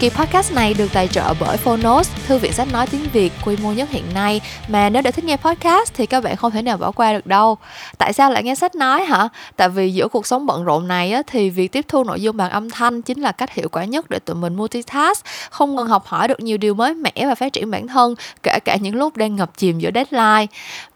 Kỳ podcast này được tài trợ bởi Phonos, thư viện sách nói tiếng Việt quy mô nhất hiện nay mà nếu đã thích nghe podcast thì các bạn không thể nào bỏ qua được đâu. Tại sao lại nghe sách nói hả? Tại vì giữa cuộc sống bận rộn này á, thì việc tiếp thu nội dung bằng âm thanh chính là cách hiệu quả nhất để tụi mình multitask, không ngừng học hỏi được nhiều điều mới mẻ và phát triển bản thân, kể cả những lúc đang ngập chìm giữa deadline.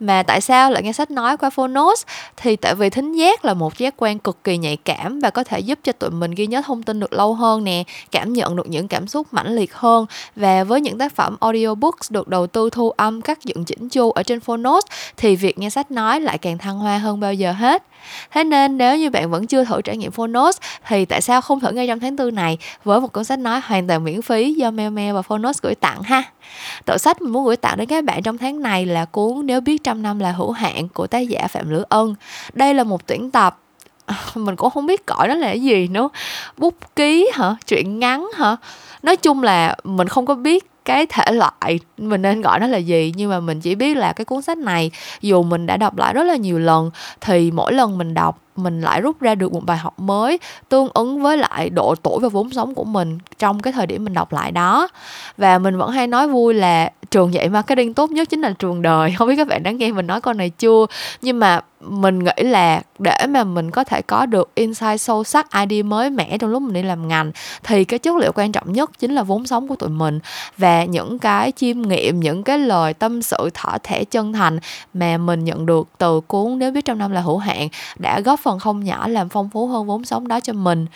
Mà tại sao lại nghe sách nói qua Phonos? Thì tại vì thính giác là một giác quan cực kỳ nhạy cảm và có thể giúp cho tụi mình ghi nhớ thông tin được lâu hơn nè, cảm nhận được những cảm xúc mãnh liệt hơn và với những tác phẩm audiobooks được đầu tư thu âm cắt dựng chỉnh chu ở trên Phonos thì việc nghe sách nói lại càng thăng hoa hơn bao giờ hết. Thế nên nếu như bạn vẫn chưa thử trải nghiệm Phonos thì tại sao không thử ngay trong tháng tư này với một cuốn sách nói hoàn toàn miễn phí do Mail và Phonos gửi tặng ha. Tựa sách mình muốn gửi tặng đến các bạn trong tháng này là cuốn Nếu biết trăm năm là hữu hạn của tác giả Phạm Lữ Ân. Đây là một tuyển tập mình cũng không biết gọi nó là cái gì nữa. Bút ký hả? Chuyện ngắn hả? Nói chung là mình không có biết cái thể loại mình nên gọi nó là gì, nhưng mà mình chỉ biết là cái cuốn sách này dù mình đã đọc lại rất là nhiều lần thì mỗi lần mình đọc mình lại rút ra được một bài học mới tương ứng với lại độ tuổi và vốn sống của mình trong cái thời điểm mình đọc lại đó. Và mình vẫn hay nói vui là trường dạy marketing tốt nhất chính là trường đời. Không biết các bạn đã nghe mình nói câu này chưa? Nhưng mà mình nghĩ là để mà mình có thể có được insight sâu sắc, idea mới mẻ trong lúc mình đi làm ngành thì cái chất liệu quan trọng nhất chính là vốn sống của tụi mình. Và những cái chiêm nghiệm, những cái lời tâm sự thở thẻ chân thành mà mình nhận được từ cuốn nếu biết trong năm là hữu hạn đã góp phần không nhỏ làm phong phú hơn vốn sống đó cho mình.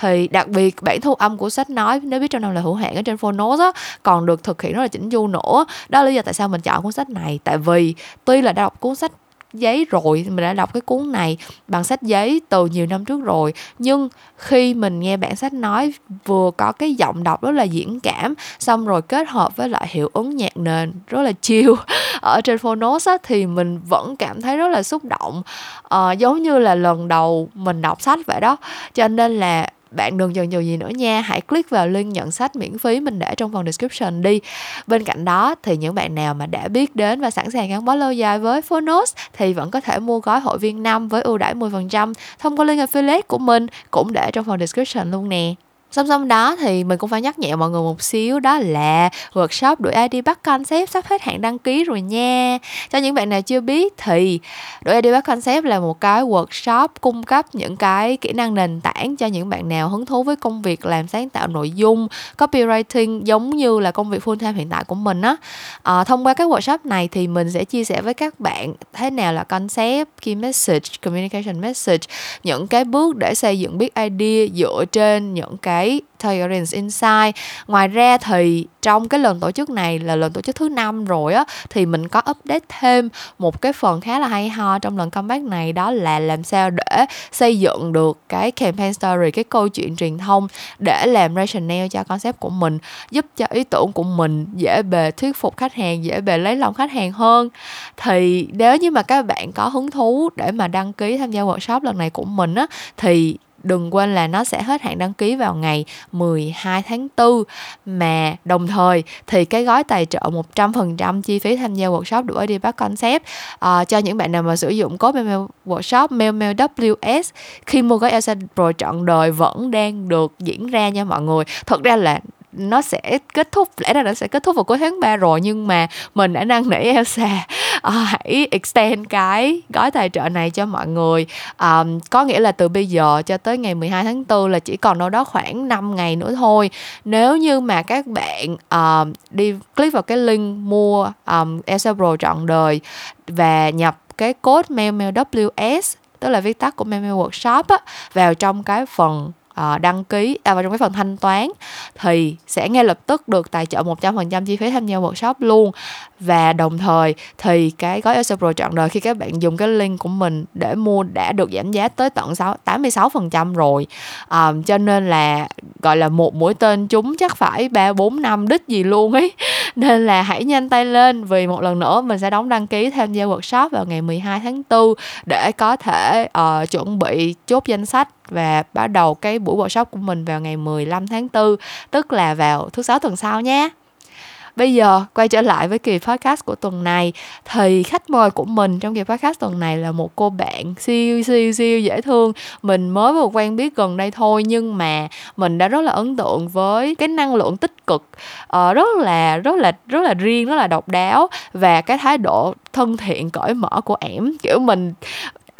Thì đặc biệt bản thu âm của sách nói, nếu biết trong năm là hữu hạn ở trên Phonos á, còn được thực hiện rất là chỉnh chu nữa. Đó là lý do tại sao mình chọn cuốn sách này. Tại vì tuy là đã đọc cuốn sách giấy rồi mình đã đọc cái cuốn này bằng sách giấy từ nhiều năm trước rồi. Nhưng khi mình nghe bản sách nói vừa có cái giọng đọc rất là diễn cảm xong rồi kết hợp với lại hiệu ứng nhạc nền rất là chill ở trên Phonos á, thì mình vẫn cảm thấy rất là xúc động. À, giống như là lần đầu mình đọc sách vậy đó. Cho nên là bạn đừng chần chừ gì nữa nha. Hãy click vào link nhận sách miễn phí mình để trong phần description đi. Bên cạnh đó, thì những bạn nào mà đã biết đến và sẵn sàng gắn bó lâu dài với Phonos thì vẫn có thể mua gói hội viên năm với ưu đãi 10% thông qua link affiliate của mình, cũng để trong phần description luôn nè. Song song đó thì mình cũng phải nhắc nhẹ mọi người một xíu đó là workshop đội ID bắt concept sắp hết hạn đăng ký rồi nha. Cho những bạn nào chưa biết thì đội ID bắt concept là một cái workshop cung cấp những cái kỹ năng nền tảng cho những bạn nào hứng thú với công việc làm sáng tạo nội dung, copywriting giống như là công việc full time hiện tại của mình á. À, thông qua các workshop này thì mình sẽ chia sẻ với các bạn thế nào là concept, key message, communication message, những cái bước để xây dựng big idea dựa trên những cái cái Tolerance Insight ngoài ra thì trong cái lần tổ chức này là lần tổ chức thứ năm rồi á, thì mình có update thêm một cái phần khá là hay ho trong lần comeback này, đó là làm sao để xây dựng được cái campaign story, cái câu chuyện truyền thông để làm rationale cho concept của mình, giúp cho ý tưởng của mình dễ bề thuyết phục khách hàng, dễ bề lấy lòng khách hàng hơn. Thì nếu như mà các bạn có hứng thú để mà đăng ký tham gia workshop lần này của mình á, thì đừng quên là nó sẽ hết hạn đăng ký vào ngày 12 tháng 4 mà đồng thời thì cái gói tài trợ 100% chi phí tham gia workshop đuổi đi bắt concept à, cho những bạn nào mà sử dụng code mail workshop mail mail WS khi mua gói Elsa Pro trọn đời vẫn đang được diễn ra nha mọi người. Thật ra là nó sẽ kết thúc lẽ ra nó sẽ kết thúc vào cuối tháng 3 rồi nhưng mà mình đã năn nỉ Elsa. Uh, hãy extend cái gói tài trợ này cho mọi người. Um, có nghĩa là từ bây giờ cho tới ngày 12 tháng 4 là chỉ còn đâu đó khoảng 5 ngày nữa thôi. Nếu như mà các bạn uh, đi click vào cái link mua um, Elsa Pro trọn đời và nhập cái code mail mail WS tức là viết tắt của Mail Workshop á, vào trong cái phần uh, đăng ký à, vào trong cái phần thanh toán thì sẽ ngay lập tức được tài trợ 100% chi phí tham gia workshop luôn. Và đồng thời thì cái gói Elsa Pro trọn đời khi các bạn dùng cái link của mình để mua đã được giảm giá tới tận 6, 86% rồi. Um, cho nên là gọi là một mũi tên chúng chắc phải 3 4 năm đích gì luôn ấy. Nên là hãy nhanh tay lên vì một lần nữa mình sẽ đóng đăng ký tham gia workshop vào ngày 12 tháng 4 để có thể uh, chuẩn bị chốt danh sách và bắt đầu cái buổi workshop của mình vào ngày 15 tháng 4 tức là vào thứ sáu tuần sau nhé. Bây giờ quay trở lại với kỳ podcast của tuần này. Thì khách mời của mình trong kỳ podcast tuần này là một cô bạn siêu siêu siêu dễ thương. Mình mới vừa quen biết gần đây thôi nhưng mà mình đã rất là ấn tượng với cái năng lượng tích cực uh, rất là rất là rất là riêng rất là độc đáo và cái thái độ thân thiện cởi mở của ẻm kiểu mình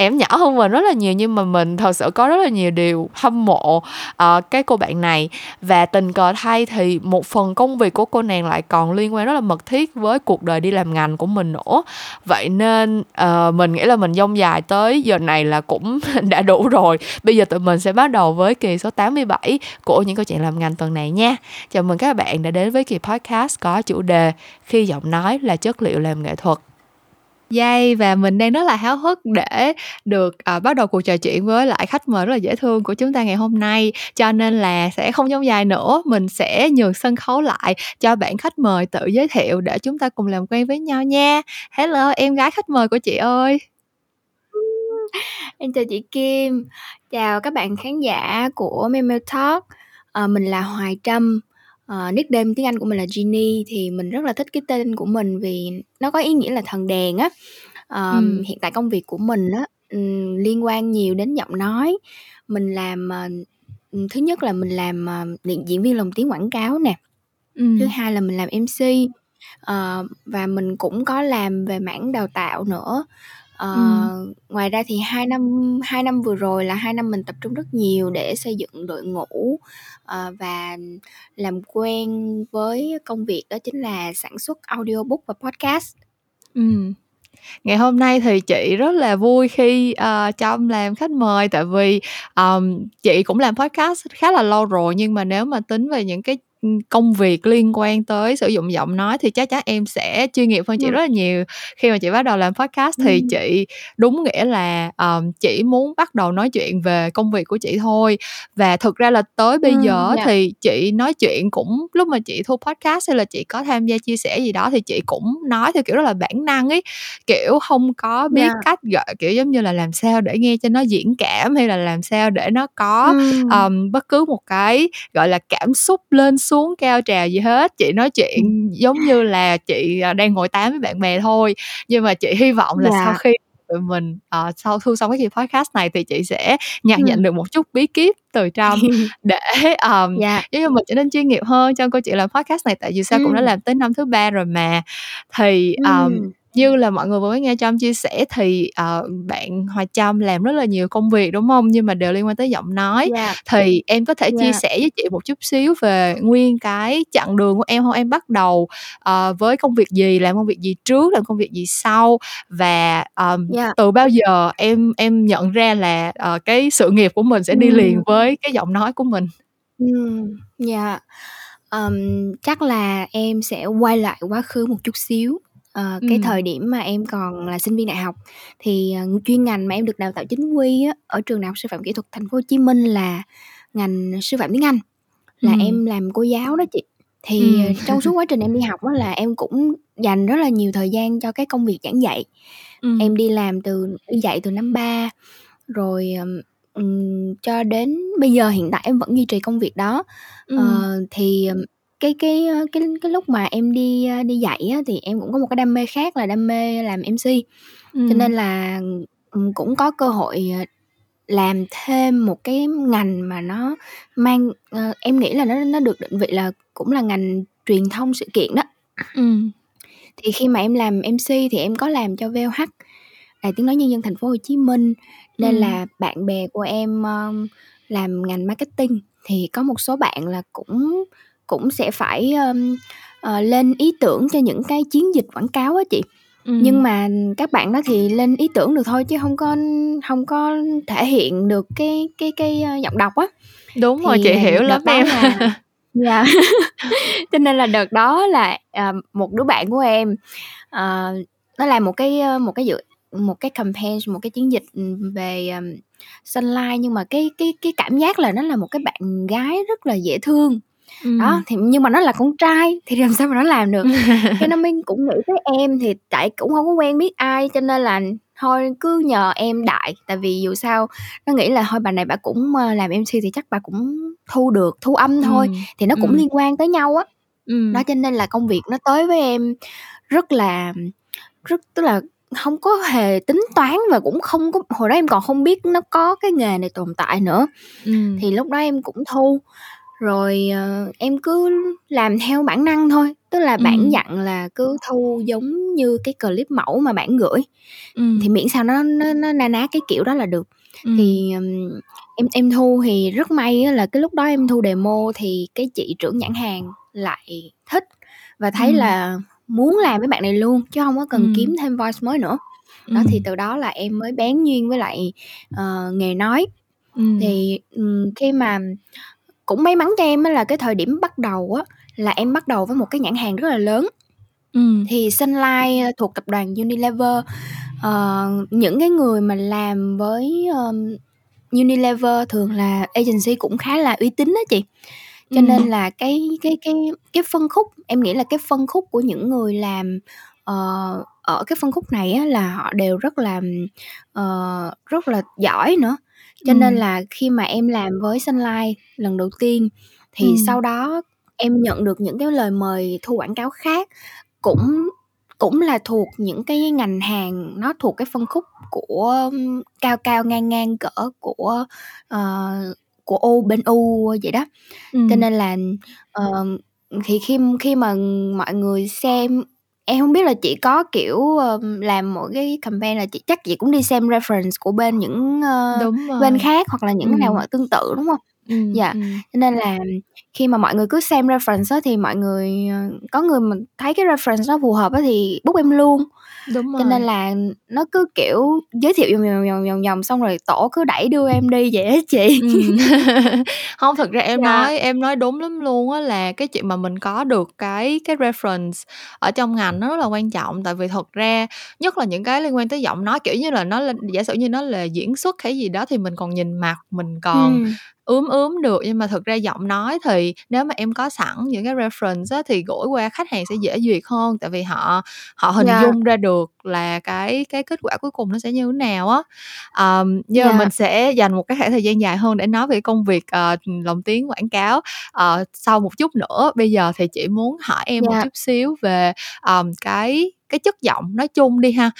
em nhỏ hơn mình rất là nhiều nhưng mà mình thật sự có rất là nhiều điều hâm mộ uh, cái cô bạn này. Và tình cờ thay thì một phần công việc của cô nàng lại còn liên quan rất là mật thiết với cuộc đời đi làm ngành của mình nữa. Vậy nên uh, mình nghĩ là mình dông dài tới giờ này là cũng đã đủ rồi. Bây giờ tụi mình sẽ bắt đầu với kỳ số 87 của những câu chuyện làm ngành tuần này nha. Chào mừng các bạn đã đến với kỳ podcast có chủ đề khi giọng nói là chất liệu làm nghệ thuật. Yay và mình đang rất là háo hức để được uh, bắt đầu cuộc trò chuyện với lại khách mời rất là dễ thương của chúng ta ngày hôm nay. Cho nên là sẽ không giống dài nữa mình sẽ nhường sân khấu lại cho bạn khách mời tự giới thiệu để chúng ta cùng làm quen với nhau nha. Hello em gái khách mời của chị ơi. Em chào chị Kim. Chào các bạn khán giả của Memo Talk. À, mình là Hoài Trâm uh, nickname tiếng Anh của mình là Ginny thì mình rất là thích cái tên của mình vì nó có ý nghĩa là thần đèn á. Ờm, Ừm. hiện tại công việc của mình á, ừm, liên quan nhiều đến giọng nói. Mình làm, ờ, thứ nhất là mình làm, ờ, diễn diễn viên lồng tiếng quảng cáo nè. Thứ hai là mình làm MC, ờ, và mình cũng có làm về mảng đào tạo nữa. Ờ, Ừm. ngoài ra thì hai năm hai năm vừa rồi là hai năm mình tập trung rất nhiều để xây dựng đội ngũ, ờ, và làm quen với công việc đó chính là sản xuất audiobook và podcast. Ừm. Ngày hôm nay thì chị rất là vui khi, ờ, Trâm làm khách mời tại vì, ờm, chị cũng làm podcast khá là lâu rồi nhưng mà nếu mà tính về những cái công việc liên quan tới sử dụng giọng nói thì chắc chắn em sẽ chuyên nghiệp hơn chị rất là nhiều khi mà chị bắt đầu làm podcast thì chị đúng nghĩa là um, chỉ muốn bắt đầu nói chuyện về công việc của chị thôi và thực ra là tới bây giờ yeah. Dạ. thì chị nói chuyện cũng lúc mà chị thu podcast hay là chị có tham gia chia sẻ gì đó thì chị cũng nói theo kiểu rất là bản năng ấy kiểu không có biết yeah. Dạ. cách gọi kiểu giống như là làm sao để nghe cho nó diễn cảm hay là làm sao để nó có um, bất cứ một cái gọi là cảm xúc lên xuống cao trào gì hết. Chị nói chuyện giống như là chị à, đang ngồi tám với bạn bè thôi. Nhưng mà chị hy vọng là yeah. sau dạ. khi tụi mình uh, sau thu xong cái kỳ podcast này thì chị sẽ nhặt nhận được một chút bí kíp từ trong để um, yeah. giống như mình trở nên chuyên nghiệp hơn trong câu chuyện làm podcast này. Tại vì sao cũng đã làm tới năm thứ ba rồi mà. Thì um, như là mọi người vừa mới nghe Trâm chia sẻ thì uh, bạn Hoài Trâm làm rất là nhiều công việc đúng không? Nhưng mà đều liên quan tới giọng nói. Yeah. thì em có thể yeah. chia sẻ với chị một chút xíu về nguyên cái chặng đường của em không? Em bắt đầu uh, với công việc gì làm công việc gì trước làm công việc gì sau? Và um, yeah. từ bao giờ em em nhận ra là uh, cái sự nghiệp của mình sẽ đi liền với cái giọng nói của mình? Ừ dạ um, chắc là em sẽ quay lại quá khứ một chút xíu Ờ, cái thời điểm mà em còn là sinh viên đại học thì, ờ, chuyên ngành mà em được đào tạo chính quy á, ở trường Đại học Sư phạm Kỹ thuật Thành phố Hồ Chí Minh là ngành sư phạm tiếng Anh, là Ừm. em làm cô giáo đó chị. Thì, Ừm. Ờ, trong suốt quá trình em đi học á là em cũng dành rất là nhiều thời gian cho cái công việc giảng dạy. Ừm. Em đi làm từ đi dạy từ năm 3 rồi, ừm, cho đến bây giờ hiện tại em vẫn duy trì công việc đó. Ừm. Ờ, thì, cái cái, cái cái lúc mà em đi, đi dạy á, thì em cũng có một cái đam mê khác là đam mê làm MC. Cho nên là, cũng có cơ hội, ờ, làm thêm một cái ngành mà nó mang ờ, em nghĩ là nó nó được định vị là cũng là ngành truyền thông sự kiện đó. Ừm. Thì khi mà em làm MC thì em có làm cho VOH, Đài Tiếng Nói Nhân dân Thành phố Hồ Chí Minh, nên Ừm. là bạn bè của em, ơ, làm ngành marketing thì có một số bạn là cũng cũng sẽ phải, ờm, ờ, lên ý tưởng cho những cái chiến dịch quảng cáo á chị. Nhưng mà các bạn đó thì lên ý tưởng được thôi chứ không có không có thể hiện được cái cái cái, ơ, giọng đọc á. Đúng rồi, chị hiểu lắm em. là dạ, cho nên là đợt đó là, à, một đứa bạn của em, ờ, nó làm một cái, một cái dự một cái campaign, một cái chiến dịch, về, ờm, Sunlight nhưng mà cái cái cái cảm giác là nó là một cái bạn gái rất là dễ thương. Ừm. Đó, thì nhưng mà nó là con trai thì làm sao mà nó làm được. Cái nó mới cũng nghĩ tới em thì tại cũng không có quen biết ai cho nên là thôi cứ nhờ em đại, tại vì dù sao nó nghĩ là thôi bà này bà cũng, ơ, làm MC thì chắc bà cũng thu được, thu âm thôi, Ừm, thì nó cũng ừm. liên quan tới nhau á. Ừm. Đó cho nên là công việc nó tới với em rất là rất tức là không có hề tính toán và cũng không có hồi đó em còn không biết nó có cái nghề này tồn tại nữa. Ừm. Thì lúc đó em cũng thu, rồi, ờ, em cứ làm theo bản năng thôi, tức là bản Ừm. dặn là cứ thu giống như cái clip mẫu mà bản gửi, Ừm. thì miễn sao nó nó nó na ná cái kiểu đó là được. Ừm. Thì, ừm, em em thu thì rất may á là cái lúc đó em thu demo thì cái chị trưởng nhãn hàng lại thích và thấy Ừm. là muốn làm với bạn này luôn, chứ hông có cần Ừm. kiếm thêm voice mới nữa. Đó, thì Ừm. từ đó là em mới bén duyên với lại, ờ, nghề nói. Ừm. Thì, ừm, khi mà cũng may mắn cho em là cái thời điểm bắt đầu á, là em bắt đầu với một cái nhãn hàng rất là lớn. Ừm. Thì Sun Life thuộc tập đoàn Unilever, ờ, những cái người mà làm với, ờm, Unilever thường là agency cũng khá là uy tín á chị. Cho nên Ừm. là cái cái cái cái phân khúc em nghĩ là cái phân khúc của những người làm, ờ, ở cái phân khúc này á là họ đều rất là, ờ, rất là giỏi nữa. Cho nên Ừm. là khi mà em làm với Sun Life lần đầu tiên thì Ừm. sau đó em nhận được những cái lời mời thu quảng cáo khác, cũng cũng là thuộc những cái ngành hàng nó thuộc cái phân khúc của cao cao, ngang ngang cỡ của, ờ, của U bên U vậy đó. Cho Ừm. nên là, ờ, thì khi khi mà mọi người xem em hông biết là chị có, kiểu, ờ, làm một cái campaign là chị chắc chị cũng đi xem reference của bên những, ơ, Đúng bên rồi. khác hoặc là những cái nào Ừm. mà tương tự, đúng hông? Ừm, Dạ, ừm. cho nên là khi mà mọi người cứ xem reference á thì mọi người, ờ có người mà thấy cái reference nó phù hợp á thì book em luôn. Đúng Cho nên rồi. là nó cứ, kiểu, giới thiệu vòng vòng, vòng, vòng, vòng xong rồi tổ cứ đẩy đưa em đi vậy á chị. Ừm. Hông, thực ra em Dạ. nói em nói đúng lắm luôn á, là cái chuyện mà mình có được cái cái reference ở trong ngành nó rất là quan trọng. Tại vì thật ra nhất là những cái liên quan tới giọng nói, kiểu như là, nó là giả sử như nó là diễn xuất hay gì đó thì mình còn nhìn mặt, mình còn Ừm. Ướm ướm được, nhưng mà thực ra giọng nói thì nếu mà em có sẵn những cái reference á thì gửi qua khách hàng sẽ dễ duyệt hơn, tại vì họ họ hình Dạ. dung ra được là cái cái kết quả cuối cùng nó sẽ như thế nào á. Ờm, nhưng mà Dạ. mình sẽ dành một cái khoảng thời gian dài hơn để nói về công việc, ờ, lồng tiếng quảng cáo, ờ, sau một chút nữa. Bây giờ thì chị muốn hỏi em một Dạ. chút xíu về, ờm, cái cái chất giọng nói chung đi ha.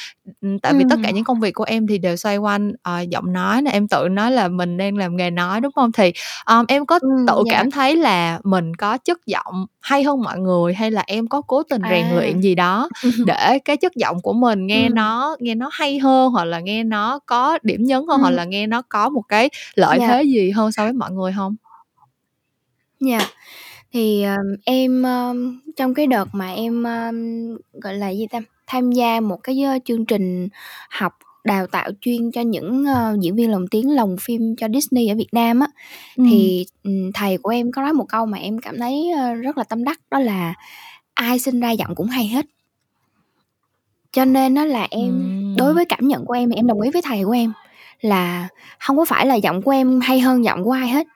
Tại vì tất cả những công việc của em thì đều xoay quanh, ờ, giọng nói nè, em tự nói là mình đang làm nghề nói, đúng hông? Thì, ờm, em có Ừm, tự dạ. cảm thấy là mình có chất giọng hay hơn mọi người, hay là em có cố tình rèn À. luyện gì đó để cái chất giọng của mình nghe Ừm. nó nghe nó hay hơn, hoặc là nghe nó có điểm nhấn hơn, hoặc Ừm. là nghe nó có một cái lợi Dạ. thế gì hơn so với mọi người hông? Dạ. Thì, ờ, em, ơ, trong cái đợt mà em, ơ, gọi là, gì ta, tham gia một cái, ơ, chương trình học đào tạo chuyên cho những, ơ, diễn viên lồng tiếng lồng phim cho Disney ở Việt Nam á, Ừm. thì, ừm, thầy của em có nói một câu mà em cảm thấy, ơ, rất là tâm đắc, đó là "Ai sinh ra giọng cũng hay hết." Cho nên á là em đối Ừm. với cảm nhận của em thì em đồng ý với thầy của em là hông có phải là giọng của em hay hơn giọng của ai hết,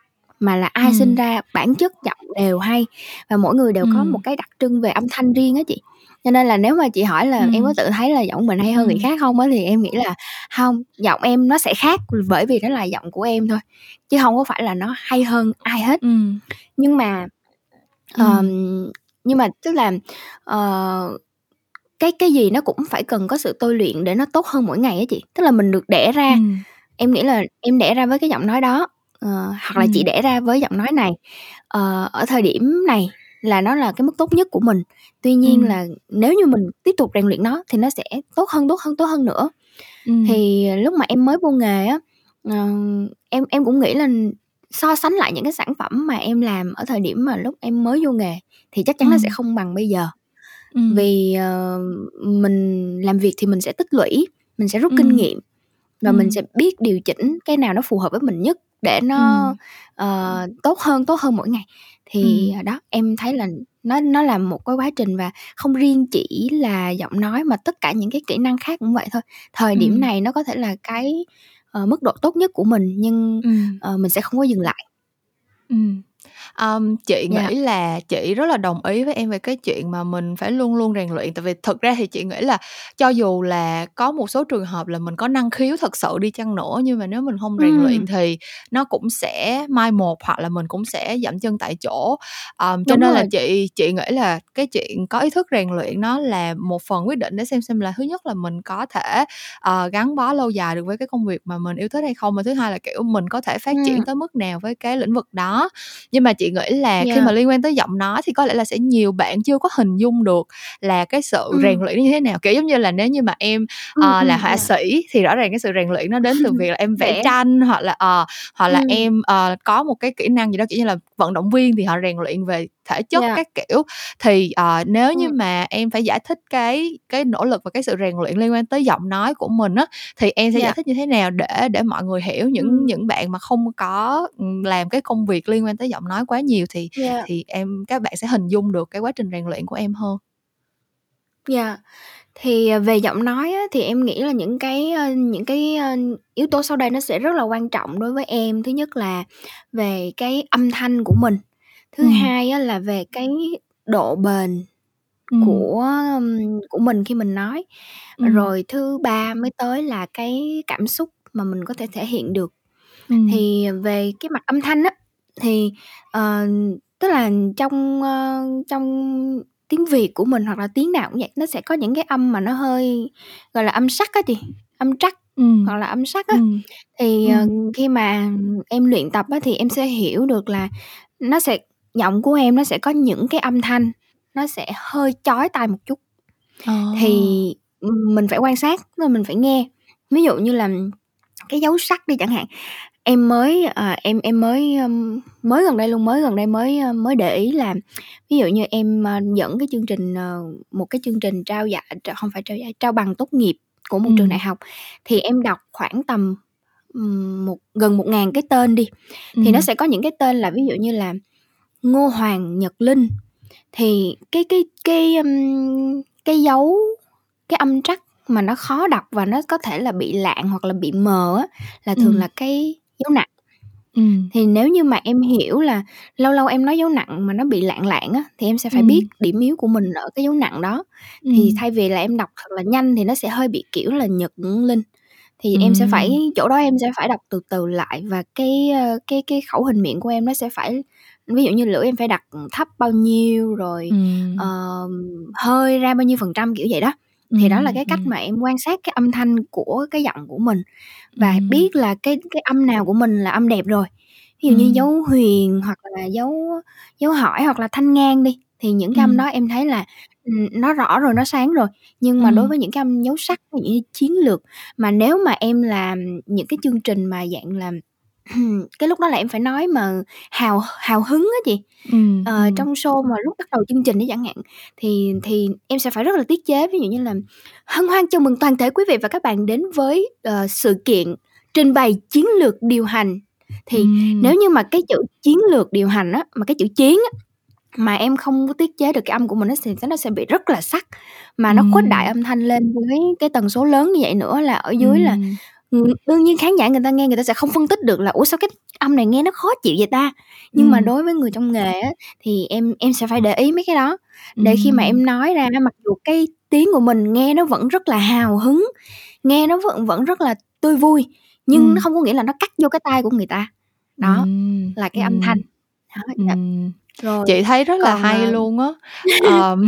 mà là ai sinh Ừm. ra bản chất giọng đều hay và mỗi người đều có một cái đặc trưng về âm thanh riêng á chị. Cho nên là nếu mà chị hỏi là em có tự thấy là giọng mình hay hơn người Ừm. khác hông á, thì em nghĩ là hông, giọng em nó sẽ khác bởi vì nó là giọng của em thôi, chứ hông có phải là nó hay hơn ai hết. Ừm. Nhưng mà, ờm, Ừm. nhưng mà tức là, ờ, cái cái gì nó cũng phải cần có sự tôi luyện để nó tốt hơn mỗi ngày á chị. Tức là mình được đẻ ra Ừm. em nghĩ là em đẻ ra với cái giọng nói đó, ờ, hoặc là chị đẻ ra với giọng nói này, ờ, ở thời điểm này là nó là cái mức tốt nhất của mình. Tuy nhiên Ừm. là nếu như mình tiếp tục rèn luyện nó thì nó sẽ tốt hơn, tốt hơn, tốt hơn nữa. Ừm. Thì lúc mà em mới vô nghề á, ờ, em em cũng nghĩ là so sánh lại những cái sản phẩm mà em làm ở thời điểm mà lúc em mới vô nghề thì chắc chắn nó sẽ không bằng bây giờ. Ừm. Vì, ờ, mình làm việc thì mình sẽ tích lũy, mình sẽ rút kinh Ừm. nghiệm và mình Ừm. sẽ biết điều chỉnh cái nào nó phù hợp với mình nhất để nó, Ừm. ờ, tốt hơn, tốt hơn mỗi ngày. Thì, à, đó, em thấy là nó nó là một cái quá trình và không riêng chỉ là giọng nói mà tất cả những cái kỹ năng khác cũng vậy thôi. Thời điểm Ừm. này nó có thể là cái, ờ, mức độ tốt nhất của mình nhưng, Ừm. ờ, mình sẽ không có dừng lại. Ừm. Um, chị Dạ. nghĩ là chị rất là đồng ý với em về cái chuyện mà mình phải luôn luôn rèn luyện tại vì thực ra thì chị nghĩ là cho dù là có một số trường hợp là mình có năng khiếu thật sự đi chăng nữa nhưng mà nếu mình không rèn Ừm. luyện thì nó cũng sẽ mai một hoặc là mình cũng sẽ dậm chân tại chỗ um, cho Đúng nên là rồi. chị chị nghĩ là cái chuyện có ý thức rèn luyện nó là một phần quyết định để xem xem là thứ nhất là mình có thể uh, gắn bó lâu dài được với cái công việc mà mình yêu thích hay không và thứ hai là kiểu mình có thể phát triển Ừm. tới mức nào với cái lĩnh vực đó nhưng mà chị nghĩ là khi Yeah. mà liên quan tới giọng nói thì có lẽ là sẽ nhiều bạn chưa có hình dung được là cái sự Ừm. rèn luyện như thế nào kiểu giống như là nếu như mà em Ừm, ờ, là ừm, họa yeah. sĩ thì rõ ràng cái sự rèn luyện nó đến từ việc là em vẽ Vẽ. tranh hoặc là ờ hoặc là Ừm. em ờ, có một cái kỹ năng gì đó kiểu như là vận động viên thì họ rèn luyện về thể chất Yeah. các kiểu thì ờ, nếu như Ừm. mà em phải giải thích cái cái nỗ lực và cái sự rèn luyện liên quan tới giọng nói của mình á thì em sẽ giải Yeah. thích như thế nào để để mọi người hiểu những Ừm. những bạn mà không có ừ, làm cái công việc liên quan tới giọng nói quá nhiều thì Yeah. thì em các bạn sẽ hình dung được cái quá trình rèn luyện của em hơn Yeah. Thì, ờ, về giọng nói á, thì em nghĩ là những cái, ơ, những cái, ơ, yếu tố sau đây nó sẽ rất là quan trọng đối với em. Thứ nhất là về cái âm thanh của mình, thứ Ừm. hai á là về cái độ bền Ừm. của, ưm, của mình khi mình nói, Ừm. rồi thứ ba mới tới là cái cảm xúc mà mình có thể thể hiện được. Ừm. Thì về cái mặt âm thanh á, thì, ờ, tức là trong, ơ, trong tiếng Việt của mình hoặc là tiếng nào cũng vậy, nó sẽ có những cái âm mà nó hơi, gọi là, âm sắc á chị, âm trắc Ừm. hoặc là âm sắc á. Ừm. Thì, ờ, Ừm. khi mà em luyện tập á, thì em sẽ hiểu được là nó sẽ giọng của em nó sẽ có những cái âm thanh nó sẽ hơi chói tai một chút. Ờ. Thì, ừm, mình phải quan sát, tức là mình phải nghe. Ví dụ như là cái dấu sắc đi chẳng hạn, em mới, ờ, em em mới, ưm, mới gần đây luôn, mới gần đây mới, ơ, mới để ý là ví dụ như em, ơ, dẫn cái chương trình, ờ, một cái chương trình trao giải tr hông phải trao giải, trao bằng tốt nghiệp của một trường Ừm. đại học, thì em đọc khoảng tầm, ừm, một gần 1.000 cái tên đi, thì nó Ừm. sẽ có những cái tên là ví dụ như là Ngô Hoàng Nhật Linh, thì cái cái cái, ưm, cái dấu cái âm trắc mà nó khó đọc và nó có thể là bị lạng hoặc là bị mờ á, là thường Ừm. là cái dấu nặng. Ừm. Thì nếu như mà em hiểu là lâu lâu em nói dấu nặng mà nó bị lạng lạng á, thì em sẽ phải biết Ừm. điểm yếu của mình ở cái dấu nặng đó. Thì Ừm. thay vì là em đọc thật là nhanh thì nó sẽ hơi bị, kiểu là, Nhật Linh, thì em sẽ Ừm. phải chỗ đó em sẽ phải đọc từ từ lại và cái, ơ, cái cái khẩu hình miệng của em nó sẽ phải ví dụ như lưỡi em phải đặt thấp bao nhiêu, rồi, Ừm. ờm, hơi ra bao nhiêu phần trăm, kiểu vậy đó. Thì đó là cái cách mà em quan sát cái âm thanh của cái giọng của mình và biết là cái cái âm nào của mình là âm đẹp rồi. Ví dụ như dấu huyền hoặc là dấu dấu hỏi hoặc là thanh ngang đi, thì những cái âm đó em thấy là, nó rõ rồi, nó sáng rồi. Nhưng mà đối với những cái âm dấu sắc, dụ như chiến lược, mà nếu mà em làm những cái chương trình mà dạng là cái lúc đó là em phải nói mà hào hào hứng á chị, Ừm, ờ, ừm. trong show mà lúc bắt đầu chương trình đi chẳng hạn, thì thì em sẽ phải rất là tiết chế. Ví dụ như là "Hân hoan chào mừng toàn thể quý vị và các bạn đến với, ờ, sự kiện trình bày chiến lược điều hành." Thì Ừm. nếu như mà cái chữ chiến lược điều hành á, mà cái chữ chiến á, mà em không có tiết chế được cái âm của mình, nó sẽ nó sẽ bị rất là sắc, mà nó khuếch đại Ừm. âm thanh lên với cái tần số lớn như vậy nữa là ở dưới là, Ừm. Ừm, đương nhiên khán giả người ta nghe người ta sẽ không phân tích được là "Ủa, sao cái âm này nghe nó khó chịu vậy ta?" Nhưng mà Ừm. đối với người trong nghề á, thì em em sẽ phải để ý mấy cái đó, để khi mà em nói ra mặc dù cái tiếng của mình nghe nó vẫn rất là hào hứng, nghe nó vẫn vẫn rất là tươi vui, nhưng nó Ừm. không có nghĩa là nó cắt vô cái tai của người ta. Đó, Ừm, là cái âm thanh. Đó, dạ. Rồi, Chị thấy rất là còn, hay ờ luôn á. Ờm,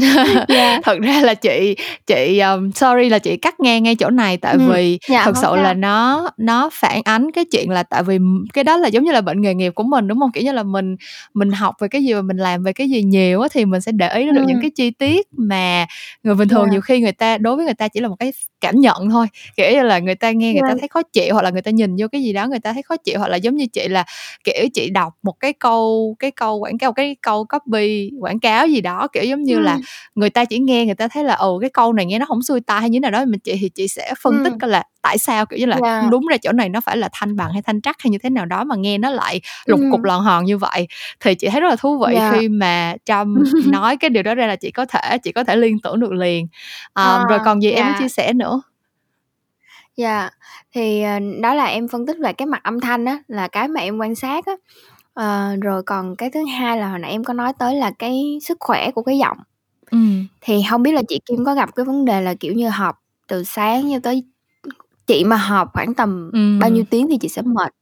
Yeah. thật ra là chị chị, ờm sorry là chị cắt ngang ngay chỗ này tại Ừm, vì dạ, thật sự là sao. nó nó phản ánh cái chuyện là tại vì cái đó là giống như là bệnh nghề nghiệp của mình, đúng hông? Kiểu như là mình mình học về cái gì và mình làm về cái gì nhiều á, thì mình sẽ để ý được những Ừm. cái chi tiết mà người bình thường Yeah. nhiều khi người ta đối với người ta chỉ là một cái cảm nhận thôi. Kiểu như là người ta nghe người ta Yeah. thấy khó chịu hoặc là người ta nhìn vô cái gì đó người ta thấy khó chịu, hoặc là giống như chị là, kiểu, chị đọc một cái câu cái câu quảng cáo, cái câu copy quảng cáo gì đó, kiểu, giống như là Ừm. người ta chỉ nghe người ta thấy là, ừ, cái câu này nghe nó hổng xuôi tai hay như nào đó, mà chị thì chị sẽ phân tích Ừm. coi là tại sao, kiểu như là, Yeah. đúng ra chỗ này nó phải là thanh bằng hay thanh trắc hay như thế nào đó mà nghe nó lại lục cục Ừm. lòn hòn như vậy. Thì chị thấy rất là thú vị Yeah. khi mà Trâm nói cái điều đó ra là chị có thể chị có thể liên tưởng được liền. À, Ờm, rồi còn gì em muốn chia yeah. sẻ nữa? Yeah, thì, ờ, đó là em phân tích về cái mặt âm thanh á, là cái mà em quan sát á. Ờ, rồi còn cái thứ hai là hồi nãy em có nói tới là cái sức khỏe của cái giọng. Ừm. Thì hông biết là chị Kim có gặp cái vấn đề là, kiểu như, họp từ sáng cho tới chị mà họp khoảng tầm bao nhiêu Ừm. tiếng thì chị sẽ mệt?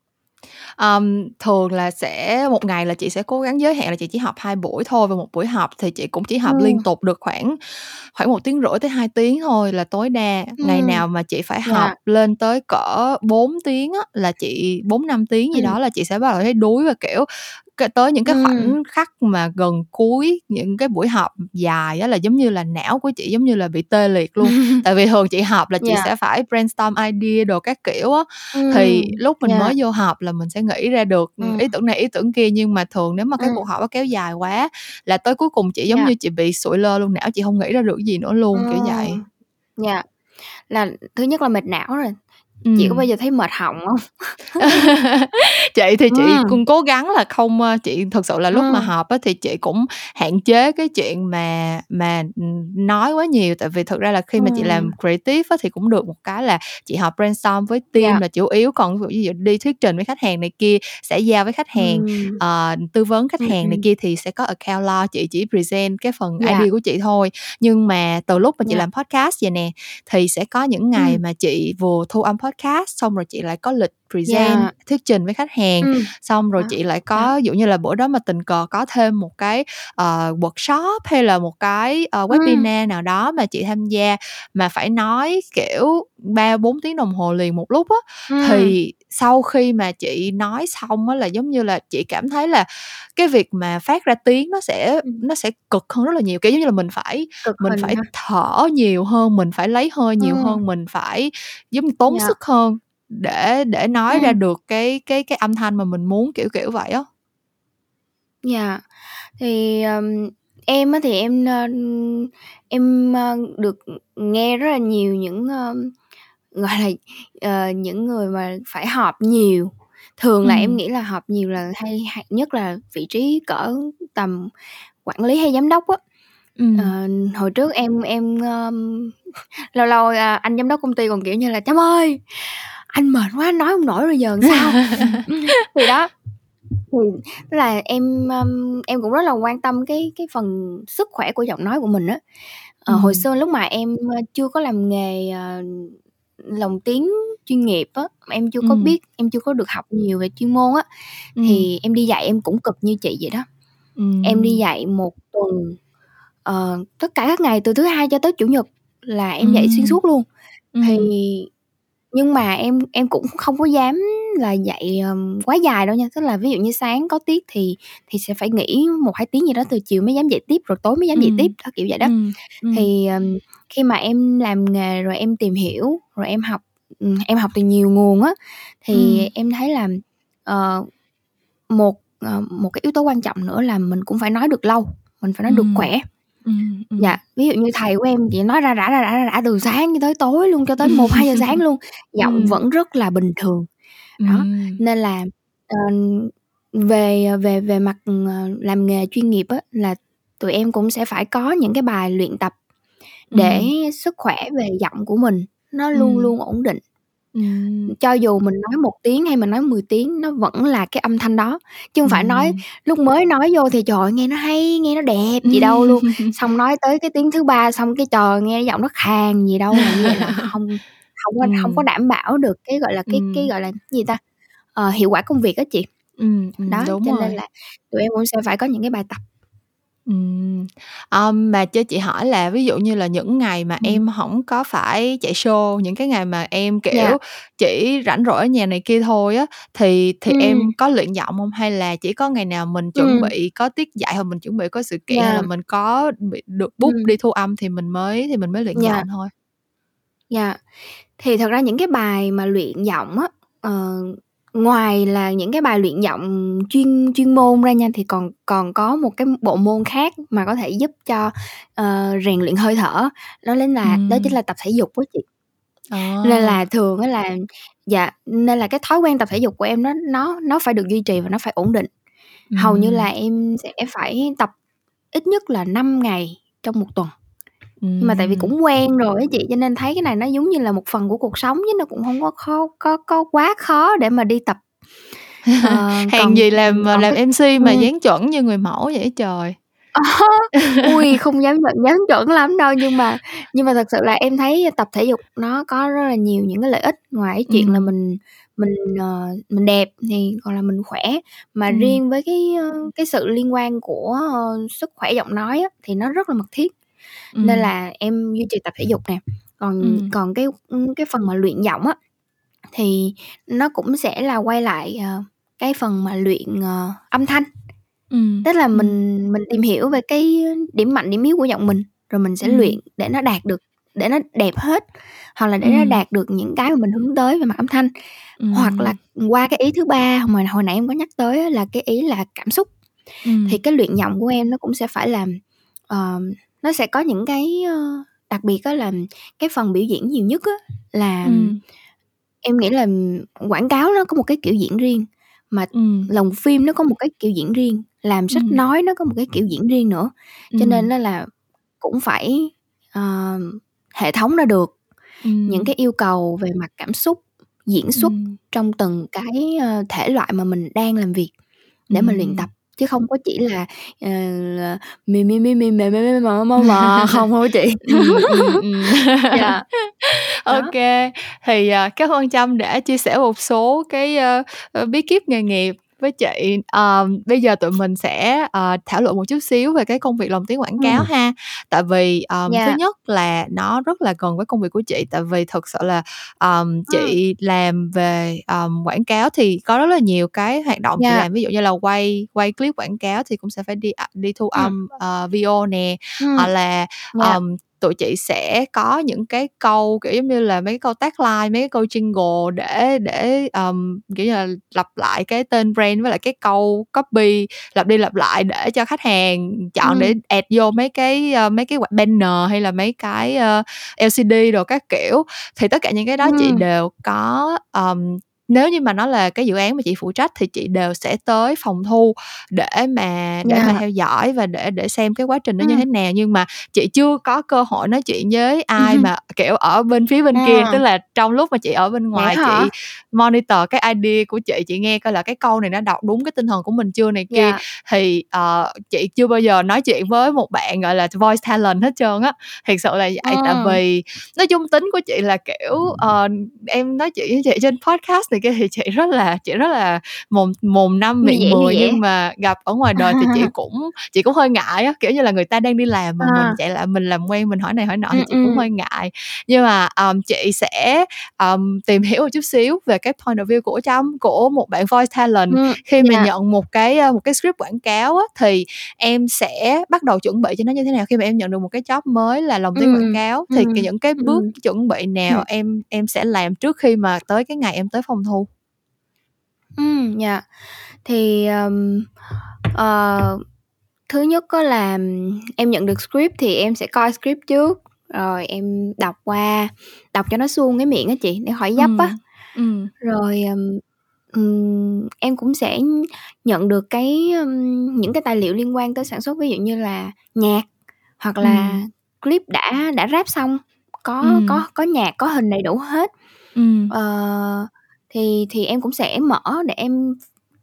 Ờm, thường là sẽ một ngày là chị sẽ cố gắng giới hạn là chị chỉ họp 2 buổi thôi và một buổi họp thì chị cũng chỉ họp liên Ừm. tục được khoảng khoảng 1 tiếng rưỡi tới 2 tiếng thôi là tối đa. Ngày Ừm. nào mà chị phải Yeah. lên tới cỡ 4 tiếng á, là chị 4-5 tiếng gì Ừm. đó là chị sẽ bắt đầu thấy đuối và, kiểu, c tới những cái khoảnh khắc mà gần cuối những cái buổi họp dài á là giống như là não của chị giống như là bị tê liệt luôn. Tại vì thường chị họp là chị Yeah. sẽ phải brainstorm idea đồ các kiểu á, thì Ừm, lúc mình mới yeah. vô họp là mình sẽ nghĩ ra được, Ừm. ý tưởng này, ý tưởng kia nhưng mà thường nếu mà cái Ừm. cuộc họp đó kéo dài quá là tới cuối cùng chị giống Yeah. như chị bị sụi lơ luôn, não chị hông nghĩ ra được cái gì nữa luôn, kiểu Ờ. vậy. Yeah. Là thứ nhất là mệt não rồi. Chị có bao giờ thấy mệt họng hông? Chị thì chị Ừm. cũng cố gắng là không, chị thực sự là lúc mà Ừm. họp á thì chị cũng hạn chế cái chuyện mà mà, nói quá nhiều, tại vì thực ra là khi mà chị làm creative á thì cũng được một cái là chị họp brainstorm với team Yeah. là chủ yếu, còn ví dụ đi thuyết trình với khách hàng này kia, xã giao với khách hàng, Ừm. ờ, tư vấn khách Ừm, hàng này kia thì sẽ có account lo, chị chỉ present cái phần Yeah. idea của chị thôi. Nhưng mà từ lúc mà chị Yeah. làm podcast vầy nè, thì sẽ có những ngày Ừm. mà chị vừa thu âm podcast xong rồi chị lại có lịch present, Yeah. thuyết trình với khách hàng, Ừm. xong rồi Đó, chị lại có ví dụ như là bữa đó mà tình cờ có thêm một cái, ờ, workshop hay là một cái, Ừm. webinar nào đó mà chị tham gia mà phải nói, kiểu, 3-4 tiếng đồng hồ liền một lúc á, Ừm. thì sau khi mà chị nói xong á là giống như là chị cảm thấy là cái việc mà phát ra tiếng nó sẽ Ừm. nó sẽ cực hơn rất là nhiều. Kiểu, giống như là mình phải Cực mình phải ha. thở nhiều hơn, mình phải lấy hơi nhiều Ừm. hơn, mình phải giống tốn Yeah. sức hơn để để nói ra Ừm. được cái cái cái âm thanh mà mình muốn, kiểu, kiểu vậy á. Yeah. Thì, ờm, em á thì em, em, được, nghe rất là nhiều những, ơ, gọi là, ờ, những người mà phải họp nhiều. Thường là em nghĩ là họp nhiều là hay nhất là vị trí cỡ tầm quản lý hay giám đốc á. Ừm. Ờ, hồi trước em em, ơm, lâu lâu, a, anh giám đốc công ty còn, kiểu như là "Trâm ơi, anh mệt quá nói hông nổi rồi giờ làm sao?" Thì đó, thì tức là em, ưm, em cũng rất là quan tâm cái cái phần sức khỏe của giọng nói của mình á. Ờ, hồi Ừm. xưa lúc mà em, ơ, chưa có làm nghề, ờ, lồng tiếng chuyên nghiệp á, em chưa có Ừm. biết, em chưa có được học nhiều về chuyên môn á, Ừm. thì em đi dạy em cũng cực như chị vậy đó. Em đi dạy 1 tuần, ờ, tất cả các ngày từ thứ Hai cho tới Chủ nhật là em dạy xuyên suốt luôn. Thì Ừm. Nhưng mà em em cũng không có dám là dạy, ờm, quá dài đâu nha, tức là ví dụ như sáng có tiết thì thì sẽ phải nghỉ 1-2 tiếng gì đó, từ chiều mới dám dạy tiếp, rồi tối mới dám dạy tiếp, đó, kiểu vậy đó. Ừm. Ừm. Thì, ờm, khi mà em làm nghề rồi em tìm hiểu, rồi em học, ừm, em học từ nhiều nguồn á, thì Ừm. em thấy là, ờ, một, ờ, một cái yếu tố quan trọng nữa là mình cũng phải nói được lâu, mình phải nói được Ừm. khỏe. Ừm, ừm. Dạ, ví dụ như thầy của em chỉ nói ra rả, ra rả, ra rả từ sáng cho tới tối luôn, cho tới 1-2 giờ sáng luôn, giọng Ừm. vẫn rất là bình thường. Đó, Ừm. nên là, ờ, về, ờ, về về mặt, ờ, làm nghề chuyên nghiệp á, là tụi em cũng sẽ phải có những cái bài luyện tập để Ừm. sức khỏe về giọng của mình nó luôn Ừm. luôn ổn định. Ừm. Cho dù mình nói 1 tiếng hay mình nói 10 tiếng nó vẫn là cái âm thanh đó, chứ hông phải nói Ừm. lúc mới nói vô thì, trời ơi, nghe nó hay, nghe nó đẹp gì đâu luôn, xong nói tới cái tiếng thứ 3 xong cái, trời, nghe giọng nó khàn gì đâu, là như vậy là hông hông có hông có Ừm. đảm bảo được cái, gọi là, cái cái, Ừm. gọi là, cái gì ta, ờ, hiệu quả công việc á chị. Ừm, ừm, Đó, đúng cho nên rồi. là tụi em cũng sẽ phải có những cái bài tập. Ừm, ờm, mà cho chị hỏi là ví dụ như là những ngày mà Ừm. em hổng có phải chạy show, những cái ngày mà em, Yeah. kiểu, chỉ rảnh rỗi ở nhà này kia thôi á, thì thì Ừm. em có luyện giọng hông? Hay là chỉ có ngày nào mình chuẩn Ừm. bị có tiết dạy hoặc mình chuẩn bị có sự kiện hay là Yeah. mình có bị được book Ừm. đi thu âm thì mình mới thì mình mới luyện Yeah. giọng thôi? Yeah. Thì thật ra những cái bài mà luyện giọng á, ờ, ngoài là những cái bài luyện giọng chuyên chuyên môn ra nha, thì còn còn có một cái bộ môn khác mà có thể giúp cho, ờ, rèn luyện hơi thở, đó lính là đó chính là tập thể dục á chị. Nên Ờ. là thường á là dạ, nên là cái thói quen tập thể dục của em nó nó nó phải được duy trì và nó phải ổn định. Hầu như là em sẽ phải tập ít nhất là 5 ngày trong 1 tuần. Nhưng mà tại vì cũng quen rồi á chị, cho nên thấy cái này nó giống như là một phần của cuộc sống chứ nó cũng hông có khó có có quá khó để mà đi tập. Ờ, Hàng còn gì làm còn làm MC mà ừm. dáng chuẩn như người mẫu vậy trời. Ui, không dám nhận dám chuẩn lắm đâu, nhưng mà nhưng mà thật sự là em thấy tập thể dục nó có rất là nhiều những cái lợi ích, ngoài cái chuyện là mình mình, ờ, mình đẹp thì còn là mình khỏe. Mà Ừm. riêng với cái, ơ, cái sự liên quan của, ơ, sức khỏe giọng nói á, thì nó rất là mật thiết, nên là em duy trì tập thể dục nè. Còn Ừm. còn cái, cái phần mà luyện giọng á, thì nó cũng sẽ là quay lại, ờ, cái phần mà luyện, ờ, âm thanh. Ừm, Tức là mình mình tìm hiểu về cái điểm mạnh, điểm yếu của giọng mình, rồi mình sẽ Ừm. luyện để nó đạt được để nó đẹp hết, hoặc là để nó đạt được những cái mà mình hướng tới về mặt âm thanh. Hoặc là qua cái ý thứ ba mà hồi nãy em có nhắc tới là cái ý là cảm xúc. Ừm. Thì cái luyện giọng của em nó cũng sẽ phải làm ờ, nó sẽ có những cái, ơ, đặc biệt á là cái phần biểu diễn nhiều nhất á là Ừm. em nghĩ là quảng cáo nó có một cái kiểu diễn riêng, mà Ừm. lồng phim nó có một cái kiểu diễn riêng, làm sách Ừm. nói nó có một cái kiểu diễn riêng nữa. Cho nên Ừm. là cũng phải, ờ, hệ thống ra được những cái yêu cầu về mặt cảm xúc, diễn xuất Ừm. trong từng cái, ơ, thể loại mà mình đang làm việc để mà luyện tập, chứ không có chỉ là, ờ, là mì, mi, mi, mi, mè, mè, mè, mò, mò, mò, không hông á chị. Ừm, ừm, ừm. Yeah. Đó. thì, à, cảm ơn Trâm đã chia sẻ một số cái, ơ, ơ, bí kíp nghề nghiệp với chị. Ờ, bây giờ tụi mình sẽ, ờ, thảo luận một chút xíu về cái công việc lồng tiếng quảng cáo Ừm. ha. Tại vì, ờm, thứ Yeah. nhất là nó rất là gần với công việc của chị, tại vì thực sự là, Ừm. chị làm về, ờm, quảng cáo thì có rất là nhiều cái hoạt động chị Yeah. làm, ví dụ như là quay quay clip quảng cáo thì cũng sẽ phải đi, à, đi thu âm, ờ, video nè, Ừm. hoặc là, Yeah. Tụi chị sẽ có những cái câu, kiểu, giống như là, mấy cái câu tagline, mấy cái câu jingle để để, ờm, kiểu như là, lặp lại cái tên brand với lại cái câu copy, lặp đi lặp lại để cho khách hàng chọn để Ừm. add vô mấy cái, ơ, mấy cái banner hay là mấy cái, ơ, LCD đồ các kiểu. Thì tất cả những cái đó chị Ừm. đều có, ờm nếu như mà nó là cái dự án mà chị phụ trách thì chị đều sẽ tới phòng thu để mà để mà Yeah. theo dõi và để để xem cái quá trình nó như Ừm. thế nào. Nhưng mà chị chưa có cơ hội nói chuyện với ai mà, kiểu, ở bên phía bên kia, tức Ờ. là trong lúc mà chị ở bên ngoài hả? chị monitor cái idea của chị, chị nghe coi là cái câu này nó đọc đúng cái tinh thần của mình chưa này kia, Yeah. thì, ờ, chị chưa bao giờ nói chuyện với một bạn, gọi là, voice talent hết trơn á. Thiệt sự là vậy, tại Ừm. vì nói chung tính của chị là, kiểu, ờ, em nói chuyện với chị trên podcast này kia thì chị rất là chị rất là mồm mồm năm miệng mười, nhưng mà gặp ở ngoài đời thì chị cũng chị cũng hơi ngại á, kiểu như là, người ta đang đi làm mà mình À. chạy lại mình làm quen, mình hỏi này hỏi nọ thì Ừm, chị cũng ừm. hơi ngại. Nhưng mà, ờm, chị sẽ, ờm, tìm hiểu một chút xíu về cái point of view của Trâm, của một bạn voice talent. Ừm, Khi yeah. nhận một cái, một cái script quảng cáo á, thì em sẽ bắt đầu chuẩn bị cho nó như thế nào? Khi mà em nhận được một cái job mới là lồng tiếng quảng Ừm, cáo thì ừm, những cái bước ừm. chuẩn bị nào em em sẽ làm trước khi mà tới cái ngày em tới phòng thu? Ừm, yeah. Thì, ờm, ờ, thứ nhất á là em nhận được script thì em sẽ coi script trước, rồi em đọc qua, đọc cho nó suông cái miệng á chị, để khỏi dấp á. Ừm. Rồi, ừm, em cũng sẽ nhận được cái, ưm, những cái tài liệu liên quan tới sản xuất, ví dụ như là nhạc hoặc là Ừm. clip đã đã ráp xong, có Ừm. có có nhạc, có hình đầy đủ hết. Ừm. Ờ, thì thì em cũng sẽ mở để em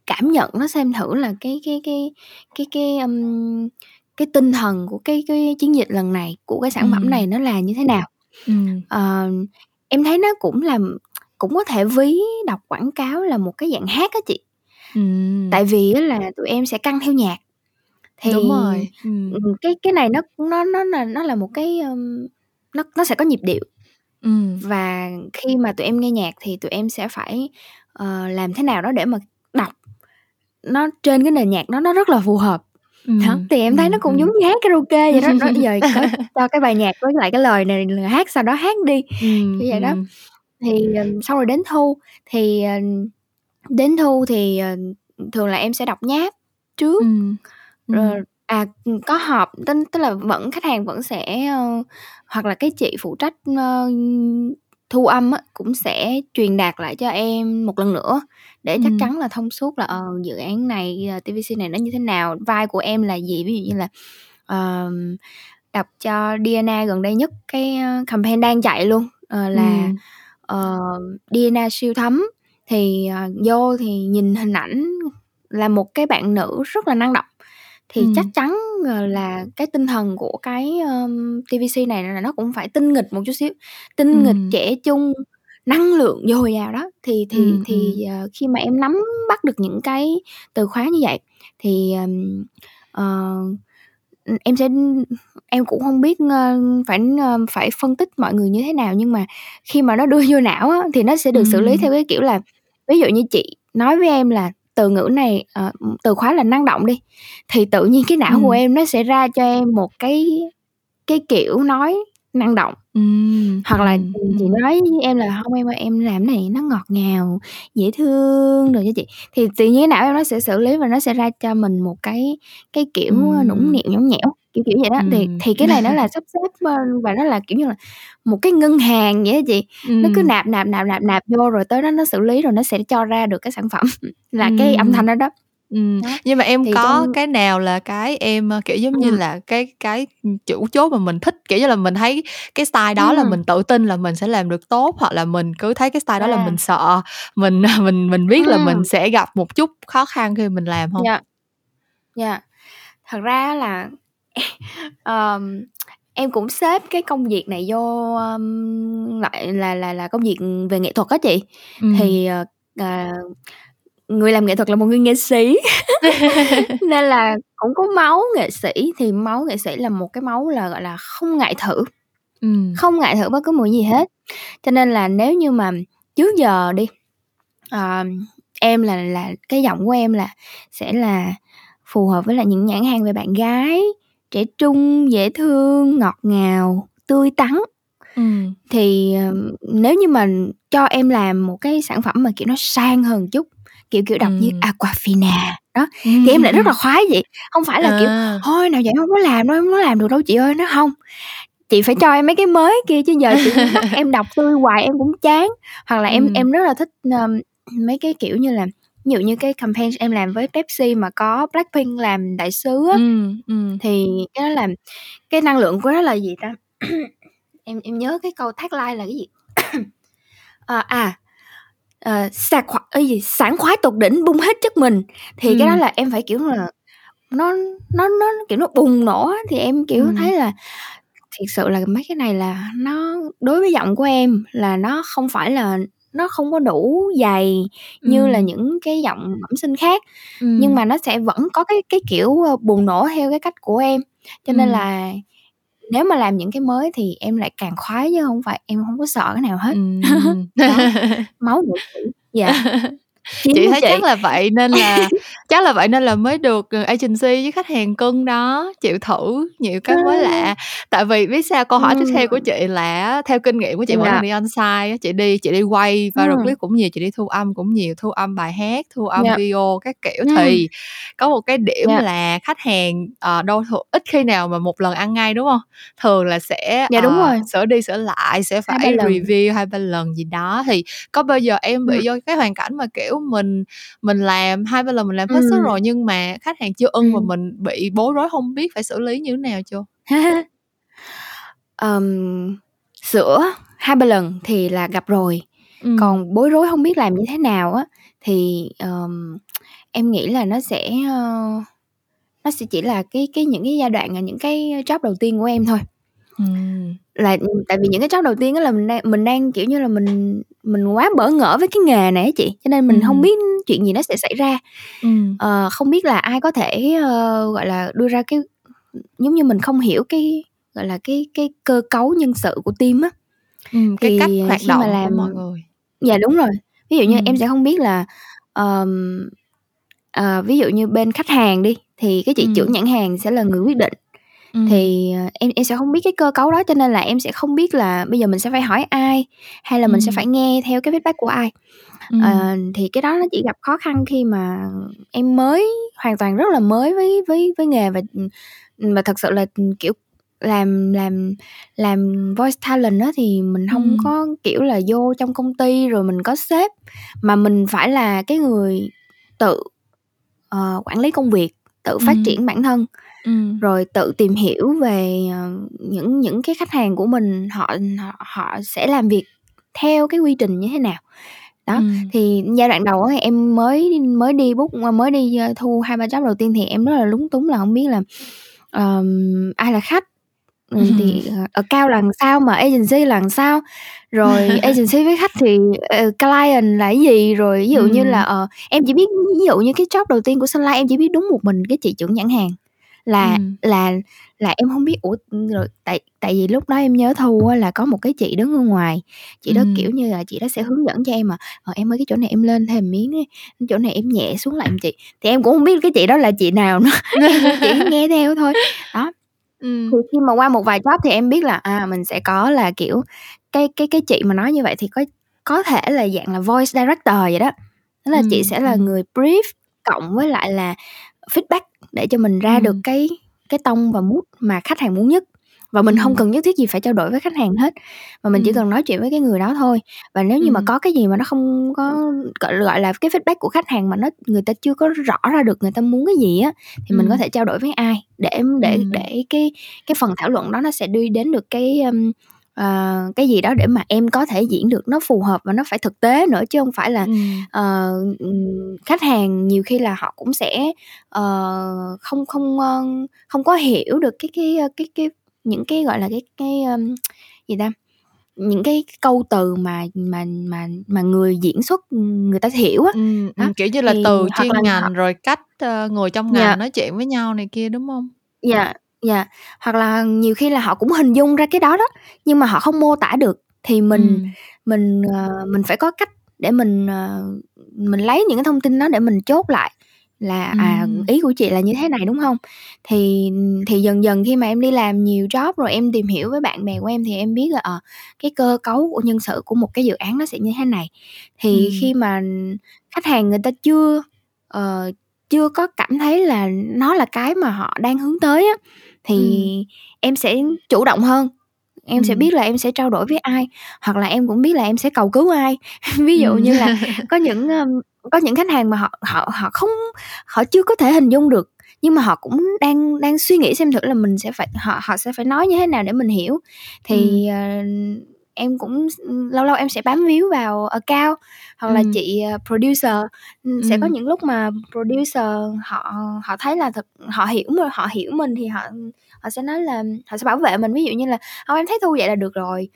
cảm nhận nó xem thử là cái cái cái cái cái, ưm, cái tinh thần của cái cái chiến dịch lần này, của cái sản phẩm Ừm. này nó là như thế nào. Ừm. Ờ, em thấy nó cũng là cũng có thể ví đọc quảng cáo là một cái dạng hát á chị. Ừm. Tại vì là tụi em sẽ căn theo nhạc. Thì, Đúng rồi, ừm, cái cái này nó nó nó là nó là một cái, ưm, nó nó sẽ có nhịp điệu. Ừm. Và khi mà tụi em nghe nhạc thì tụi em sẽ phải, ờ, làm thế nào đó để mà đọc nó trên cái nền nhạc đó nó rất là phù hợp. Đó, Ừm, thì em thấy nó ừm, cũng giống ừm. như hát karaoke vậy đó. Đó, giờ có cho cái bài nhạc với lại cái lời này là hát sao đó hát đi, Ừm, kiểu vậy đó. ừm. Thì, ừm, xong rồi đến thu, thì, ờ, đến thu thì, ờ, thường là em sẽ đọc nháp trước. Ừm, ừm. À, ừm, có họp, tức tức là vẫn khách hàng vẫn sẽ, ơ hoặc là cái chị phụ trách, ơ, thu âm á, cũng sẽ truyền đạt lại cho em một lần nữa để chắc Ừm. chắn là thông suốt là, ờ, dự án này, ờ, TVC này nó như thế nào, vai của em là gì. Ví dụ như là, ờm, đọc cho Diana gần đây nhất, cái, ơ, campaign đang chạy luôn, ờ, là, Ừm. ờ, Diana siêu thấm. thì, ờ, vô thì nhìn hình ảnh là một cái bạn nữ rất là năng động, thì chắc Ừm. chắn, ờ, là cái tinh thần của cái, ơm, TVC này là nó cũng phải tinh nghịch một chút xíu, tinh nghịch, Ừm. trẻ trung, năng lượng dồi dào đó. Thì thì Ừm, ừm. thì, ờ, khi mà em nắm bắt được những cái từ khóa như vậy thì, ờm, ờ, ừm, em sẽ em cũng hông biết, ơ, phải, ơ, phải phân tích mọi người như thế nào, nhưng mà khi mà nó đưa vô não á, thì nó sẽ được xử lý Ừm. theo cái kiểu là ví dụ như chị nói với em là từ ngữ này, ừm, từ khóa là năng động đi, thì tự nhiên cái não của Ừm. em nó sẽ ra cho em một cái cái kiểu nói năng động. Ừm, Hoặc là, chị nói với em là "Hông em ơi, em làm này nó ngọt ngào, dễ thương đồ cho chị." Thì tự nhiên não em nó sẽ xử lý và nó sẽ ra cho mình một cái cái kiểu, ơ, nũng nịu, nhõng nhẽo, kiểu, kiểu vậy đó. Thì Ừm. thì cái này nó là sắp xếp, ơ, và nó là, kiểu như là, một cái ngân hàng vậy á chị, nó cứ nạp, nạp, nạp, nạp, nạp vô rồi tới đó nó xử lý rồi nó sẽ cho ra được cái sản phẩm là cái âm thanh đó đó. Ừm, Đó, nhưng mà em thì trong có cái nào là cái em, ơ, kiểu, giống như Ừm. là, cái cái, ừm, chủ chốt mà mình thích, kiểu như là, mình thấy cái style đó là Ừm. mình tự tin là mình sẽ làm được tốt, hoặc là mình cứ thấy cái style đó là mình À. sợ, mình, à, mình mình biết là mình Ừm. sẽ gặp một chút khó khăn khi mình làm hông? Yeah. Yeah. Thật ra á là ờm, em cũng xếp cái công việc này vô, ưm, gọi là là là công việc về nghệ thuật á chị. Ừm. Thì, ờ, ờ, người làm nghệ thuật là một người nghệ sĩ, nên là cũng có máu nghệ sĩ, thì máu nghệ sĩ là một cái máu là, gọi là, không ngại thử, Ừm. không ngại thử bất cứ một gì hết. Cho nên là nếu như mà trước giờ đi, ờm, em là là cái giọng của em là sẽ là phù hợp với lại những nhãn hàng về bạn gái, trẻ trung, dễ thương, ngọt ngào, tươi tắn. Ừm. Thì, ờm, nếu như mà cho em làm một cái sản phẩm mà, kiểu, nó sang hơn chút, kiểu, kiểu, đọc như Ừm. Aquafina, đó, thì em lại rất là khoái vậy. Hông phải là, kiểu, À. "Thôi nào giờ em hông có làm đâu, em hông có làm được đâu chị ơi." Nó hông, chị phải cho em mấy cái mới kia chứ giờ chị bắt em đọc tươi hoài em cũng chán. Hoặc là em Ừm. em rất là thích, ờm, mấy cái, kiểu như là, ví dụ như cái campaign em làm với Pepsi mà có Blackpink làm đại sứ á, ừm. thì cái đó là cái năng lượng của nó là gì ta? Em em nhớ cái câu tagline là cái gì? Ờ, à, ờ, sạc khoa ơ, gì? "Sảng khoái tột đỉnh, bung hết chất mình." Thì cái đó Ừm. là em phải, kiểu là, nó nó nó, kiểu, nó bùng nổ thì em, kiểu, Ừm. thấy là thiệt sự là mấy cái này là nó đối với giọng của em là nó không phải là nó không có đủ dày như là Ừm. những cái giọng bẩm sinh khác, nhưng Ừm. mà nó sẽ vẫn có cái cái kiểu, ơ, bùng nổ theo cái cách của em. Cho nên Ừm. là nếu mà làm những cái mới thì em lại càng khoái chứ hông phải em hông có sợ cái nào hết. Đó, máu nghệ sĩ, yeah. Chị thấy chắc chị? là vậy nên là chắc là vậy nên là mới được, ờ, agency với khách hàng cưng đó, chịu thử nhiều cái mới lạ. Tại vì biết sao? Câu hỏi tiếp theo của chị là theo kinh nghiệm của chị mỗi lần Yeah. đi on-site á, chị đi chị đi quay viral Ừm. clip cũng nhiều, chị đi thu âm cũng nhiều, thu âm bài hát, thu âm Yeah. video các kiểu, Ừm. thì có một cái điểm Yeah. là khách hàng, ờ, đô thường ít khi nào mà một lần ăn ngay, đúng hông? Thường là sẽ, Dạ, đúng ờ, rồi. sửa đi sửa lại, sẽ 2-3 phải lần. review 2-3 lần gì đó. Thì có bao giờ em bị vô cái hoàn cảnh mà, kiểu, mình mình làm 2-3 lần mình làm hết sức rồi nhưng mà khách hàng chưa ưng và Ừm. mình bị bối rối hông biết phải xử lý như thế nào chưa? Ờm, sửa 2-3 lần thì là gặp rồi, Ừm. còn bối rối hông biết làm như thế nào á, thì, ờm, em nghĩ là nó sẽ, ơ, nó sẽ chỉ là cái cái những cái giai đoạn, à, những cái job đầu tiên của em thôi. Ừm. Là, ừm, tại vì những cái job đầu tiên á là mình đang mình đang, kiểu như là, mình mình quá bỡ ngỡ với cái nghề này á chị, cho nên mình hông Ừm. biết chuyện gì nó sẽ xảy ra. Ừm. Ờ, không biết là ai có thể, ơ, gọi là, đưa ra cái giống như mình không hiểu cái, gọi là, cái cái cơ cấu nhân sự của team á. Ừm, cái cách Thì hoạt khi mà động của làm mọi người. dạ, đúng rồi, ví dụ như em Ừm. sẽ hông biết là, ờm, ờ, ví dụ như bên khách hàng đi, thì cái chị trưởng Ừm. nhãn hàng sẽ là người quyết định, Ừm. thì, ờ, em em sẽ hông biết cái cơ cấu đó cho nên là em sẽ không biết là bây giờ mình sẽ phải hỏi ai, hay là mình sẽ Ừm. phải nghe theo cái feedback của ai. Ừm. Ờ, thì cái đó nó chỉ gặp khó khăn khi mà em mới hoàn toàn rất là mới với với với nghề và, ừm, mà thật sự là, ừm, kiểu, làm làm làm voice talent á thì mình hông Ừm. có, kiểu là, vô trong công ty rồi mình có sếp, mà mình phải là cái người tự, ờ, quản lý công việc, tự phát Ừm. triển bản thân, Ừm. rồi tự tìm hiểu về, ờ, những những cái khách hàng của mình họ họ họ sẽ làm việc theo cái quy trình như thế nào. đó ừ. thì giai đoạn đầu ấy, em mới mới đi bút mới đi ờ, thu hai ba job đầu tiên thì em rất là lúng túng là không biết là um, ai là khách ừ. thì ờ, ở cao là sao mà agency là sao rồi agency với khách thì uh, client là cái gì rồi ví dụ như là uh, em chỉ biết ví dụ như cái job đầu tiên của Sunlight em chỉ biết đúng một mình cái chị trưởng nhãn hàng là ừ. là là em không biết ủa rồi tại tại vì lúc đó em nhớ thu á, là có một cái chị đứng ở ngoài chị đó kiểu như là chị đó sẽ hướng dẫn cho em mà ờ, em ơi cái chỗ này em lên thêm miếng ấy. chỗ này em nhẹ xuống lại em chị thì em cũng không biết cái chị đó là chị nào nữa chỉ nghe theo thôi đó ừ. thì khi mà qua một vài job thì em biết là à mình sẽ có là kiểu cái cái cái chị mà nói như vậy thì có có thể là dạng là voice director vậy đó đó là ừ. chị sẽ là người brief cộng với lại là feedback để cho mình ra ừ. được cái cái tông và mood mà khách hàng muốn nhất và mình ừ. không cần nhất thiết gì phải trao đổi với khách hàng hết mà mình ừ. chỉ cần nói chuyện với cái người đó thôi và nếu như ừ. mà có cái gì mà nó không có gọi là cái feedback của khách hàng mà nó người ta chưa có rõ ra được người ta muốn cái gì á thì ừ. mình có thể trao đổi với ai để để ừ. để cái cái phần thảo luận đó nó sẽ đi đến được cái um, uh, cái gì đó để mà em có thể diễn được nó phù hợp và nó phải thực tế nữa chứ không phải là uh, khách hàng nhiều khi là họ cũng sẽ uh, không không uh, không có hiểu được cái cái cái cái những cái gọi là cái cái um, gì ta những cái câu từ mà mà mà mà người diễn xuất người ta hiểu á ừ, đó. kiểu như là thì, từ chuyên ngành họ... rồi cách uh, ngồi trong ngành yeah. Dạ. nói chuyện với nhau này kia đúng không dạ yeah Dạ, hoặc là nhiều khi là họ cũng hình dung ra cái đó đó, nhưng mà họ không mô tả được thì mình Ừm. mình, ờ, mình phải có cách để mình, ờ, mình lấy những cái thông tin đó để mình chốt lại là, à, ý của chị là như thế này, đúng không Thì thì dần dần khi mà em đi làm nhiều job rồi em tìm hiểu với bạn bè của em thì em biết là, ờ, cái cơ cấu của nhân sự của một cái dự án nó sẽ như thế này. Thì Ừm. khi mà khách hàng người ta chưa, ờ, chưa có cảm thấy là nó là cái mà họ đang hướng tới á thì Ừm. em sẽ chủ động hơn, em sẽ biết là em sẽ trao đổi với ai, hoặc là em cũng biết là em sẽ cầu cứu ai. Ví dụ Ừm. như là có những, có những khách hàng mà họ họ họ không họ chưa có thể hình dung được, nhưng mà họ cũng đang đang suy nghĩ xem thử là mình sẽ phải họ họ sẽ phải nói như thế nào để mình hiểu. Thì, Ừm. Ờ em cũng lâu lâu em sẽ bám víu vào account hoặc là chị ờ, producer. Sẽ có những lúc mà producer họ họ thấy là thật họ hiểu mà họ hiểu mình thì họ họ sẽ nói là họ sẽ bảo vệ mình. Ví dụ như là không em thấy thu vậy là được rồi.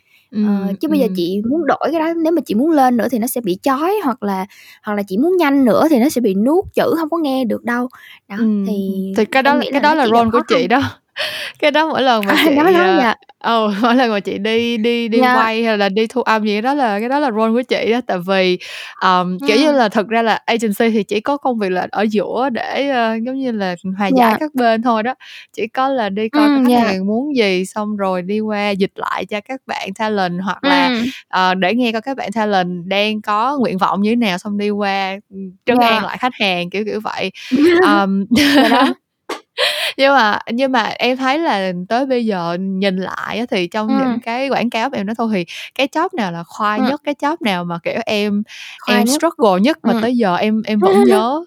Ờ, chứ bây giờ chị muốn đổi cái đó nếu mà chị muốn lên nữa thì nó sẽ bị chói hoặc là hoặc là chị muốn nhanh nữa thì nó sẽ bị nuốt chữ không có nghe được đâu. Đó Ừm, thì thì cái đó cái đó là role của chị đó. Cái đó mỗi lần mà chị đó đó ờ, dạ ừ, mỗi lần mà chị đi đi đi Yeah. quay hay là đi thu âm gì đó là cái đó là role của chị đó. Tại vì, ờm, kiểu như là, thực ra là agency thì chỉ có công việc là ở giữa để, ơ, giống như là, hòa giải Yeah. các bên thôi đó. Chỉ có là đi coi Ừm, khách yeah. hàng muốn gì, xong rồi đi qua dịch lại cho các bạn talent hoặc là, Ừm. ờ, để nghe coi các bạn talent đang có nguyện vọng như thế nào, xong đi qua, trấn Yeah. an lại khách hàng, kiểu, kiểu vậy. Dạ đó nhưng mà nhưng mà em thấy là tới bây giờ nhìn lại thì trong những cái quảng cáo mà em nói thôi thì cái job nào là khoai Ừm. nhất, cái job nào mà, kiểu, em Khoai em nhất. struggle nhất mà Ừm. tới giờ em em vẫn nhớ?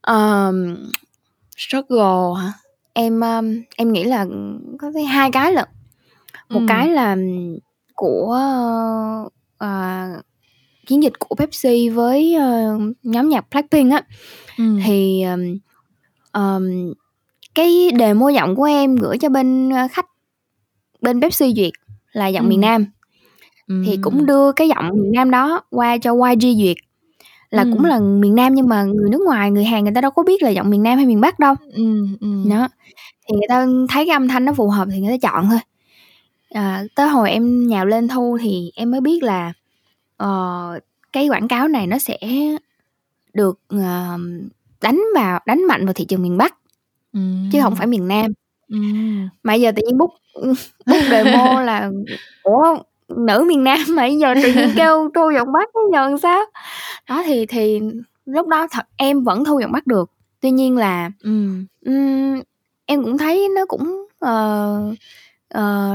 Ờm, struggle hả? Em, ờm, em nghĩ là, có tới hai cái lận. Một Ừm. cái là của, ờ, chiến dịch của Pepsi với, ơ, nhóm nhạc Blackpink á. Ừm. Thì, ờm, ờm, cái demo giọng của em gửi cho bên, ơ, khách bên Pepsi duyệt là giọng miền Nam. Thì cũng đưa cái giọng miền Nam đó qua cho YG duyệt, là cũng là miền Nam nhưng mà người nước ngoài, người Hàn người ta đâu có biết là giọng miền Nam hay miền Bắc đâu. Ừm, ừm. Đó, thì người ta thấy cái âm thanh nó phù hợp thì người ta chọn thôi. À, tới hồi em nhào lên thu thì em mới biết là, ờ, cái quảng cáo này nó sẽ được, ờ, đánh vào đánh mạnh vào thị trường miền Bắc, chứ hổng phải miền Nam. Ừm. Mà giờ tự nhiên book, book demo là "Ủa, nữ miền Nam mà giờ tự nhiên kêu thu giọng Bắc giờ làm sao?" Đó, thì thì lúc đó thật em vẫn thu giọng Bắc được, tuy nhiên là, Ừm. ừm, em cũng thấy nó cũng, ờ, ờ,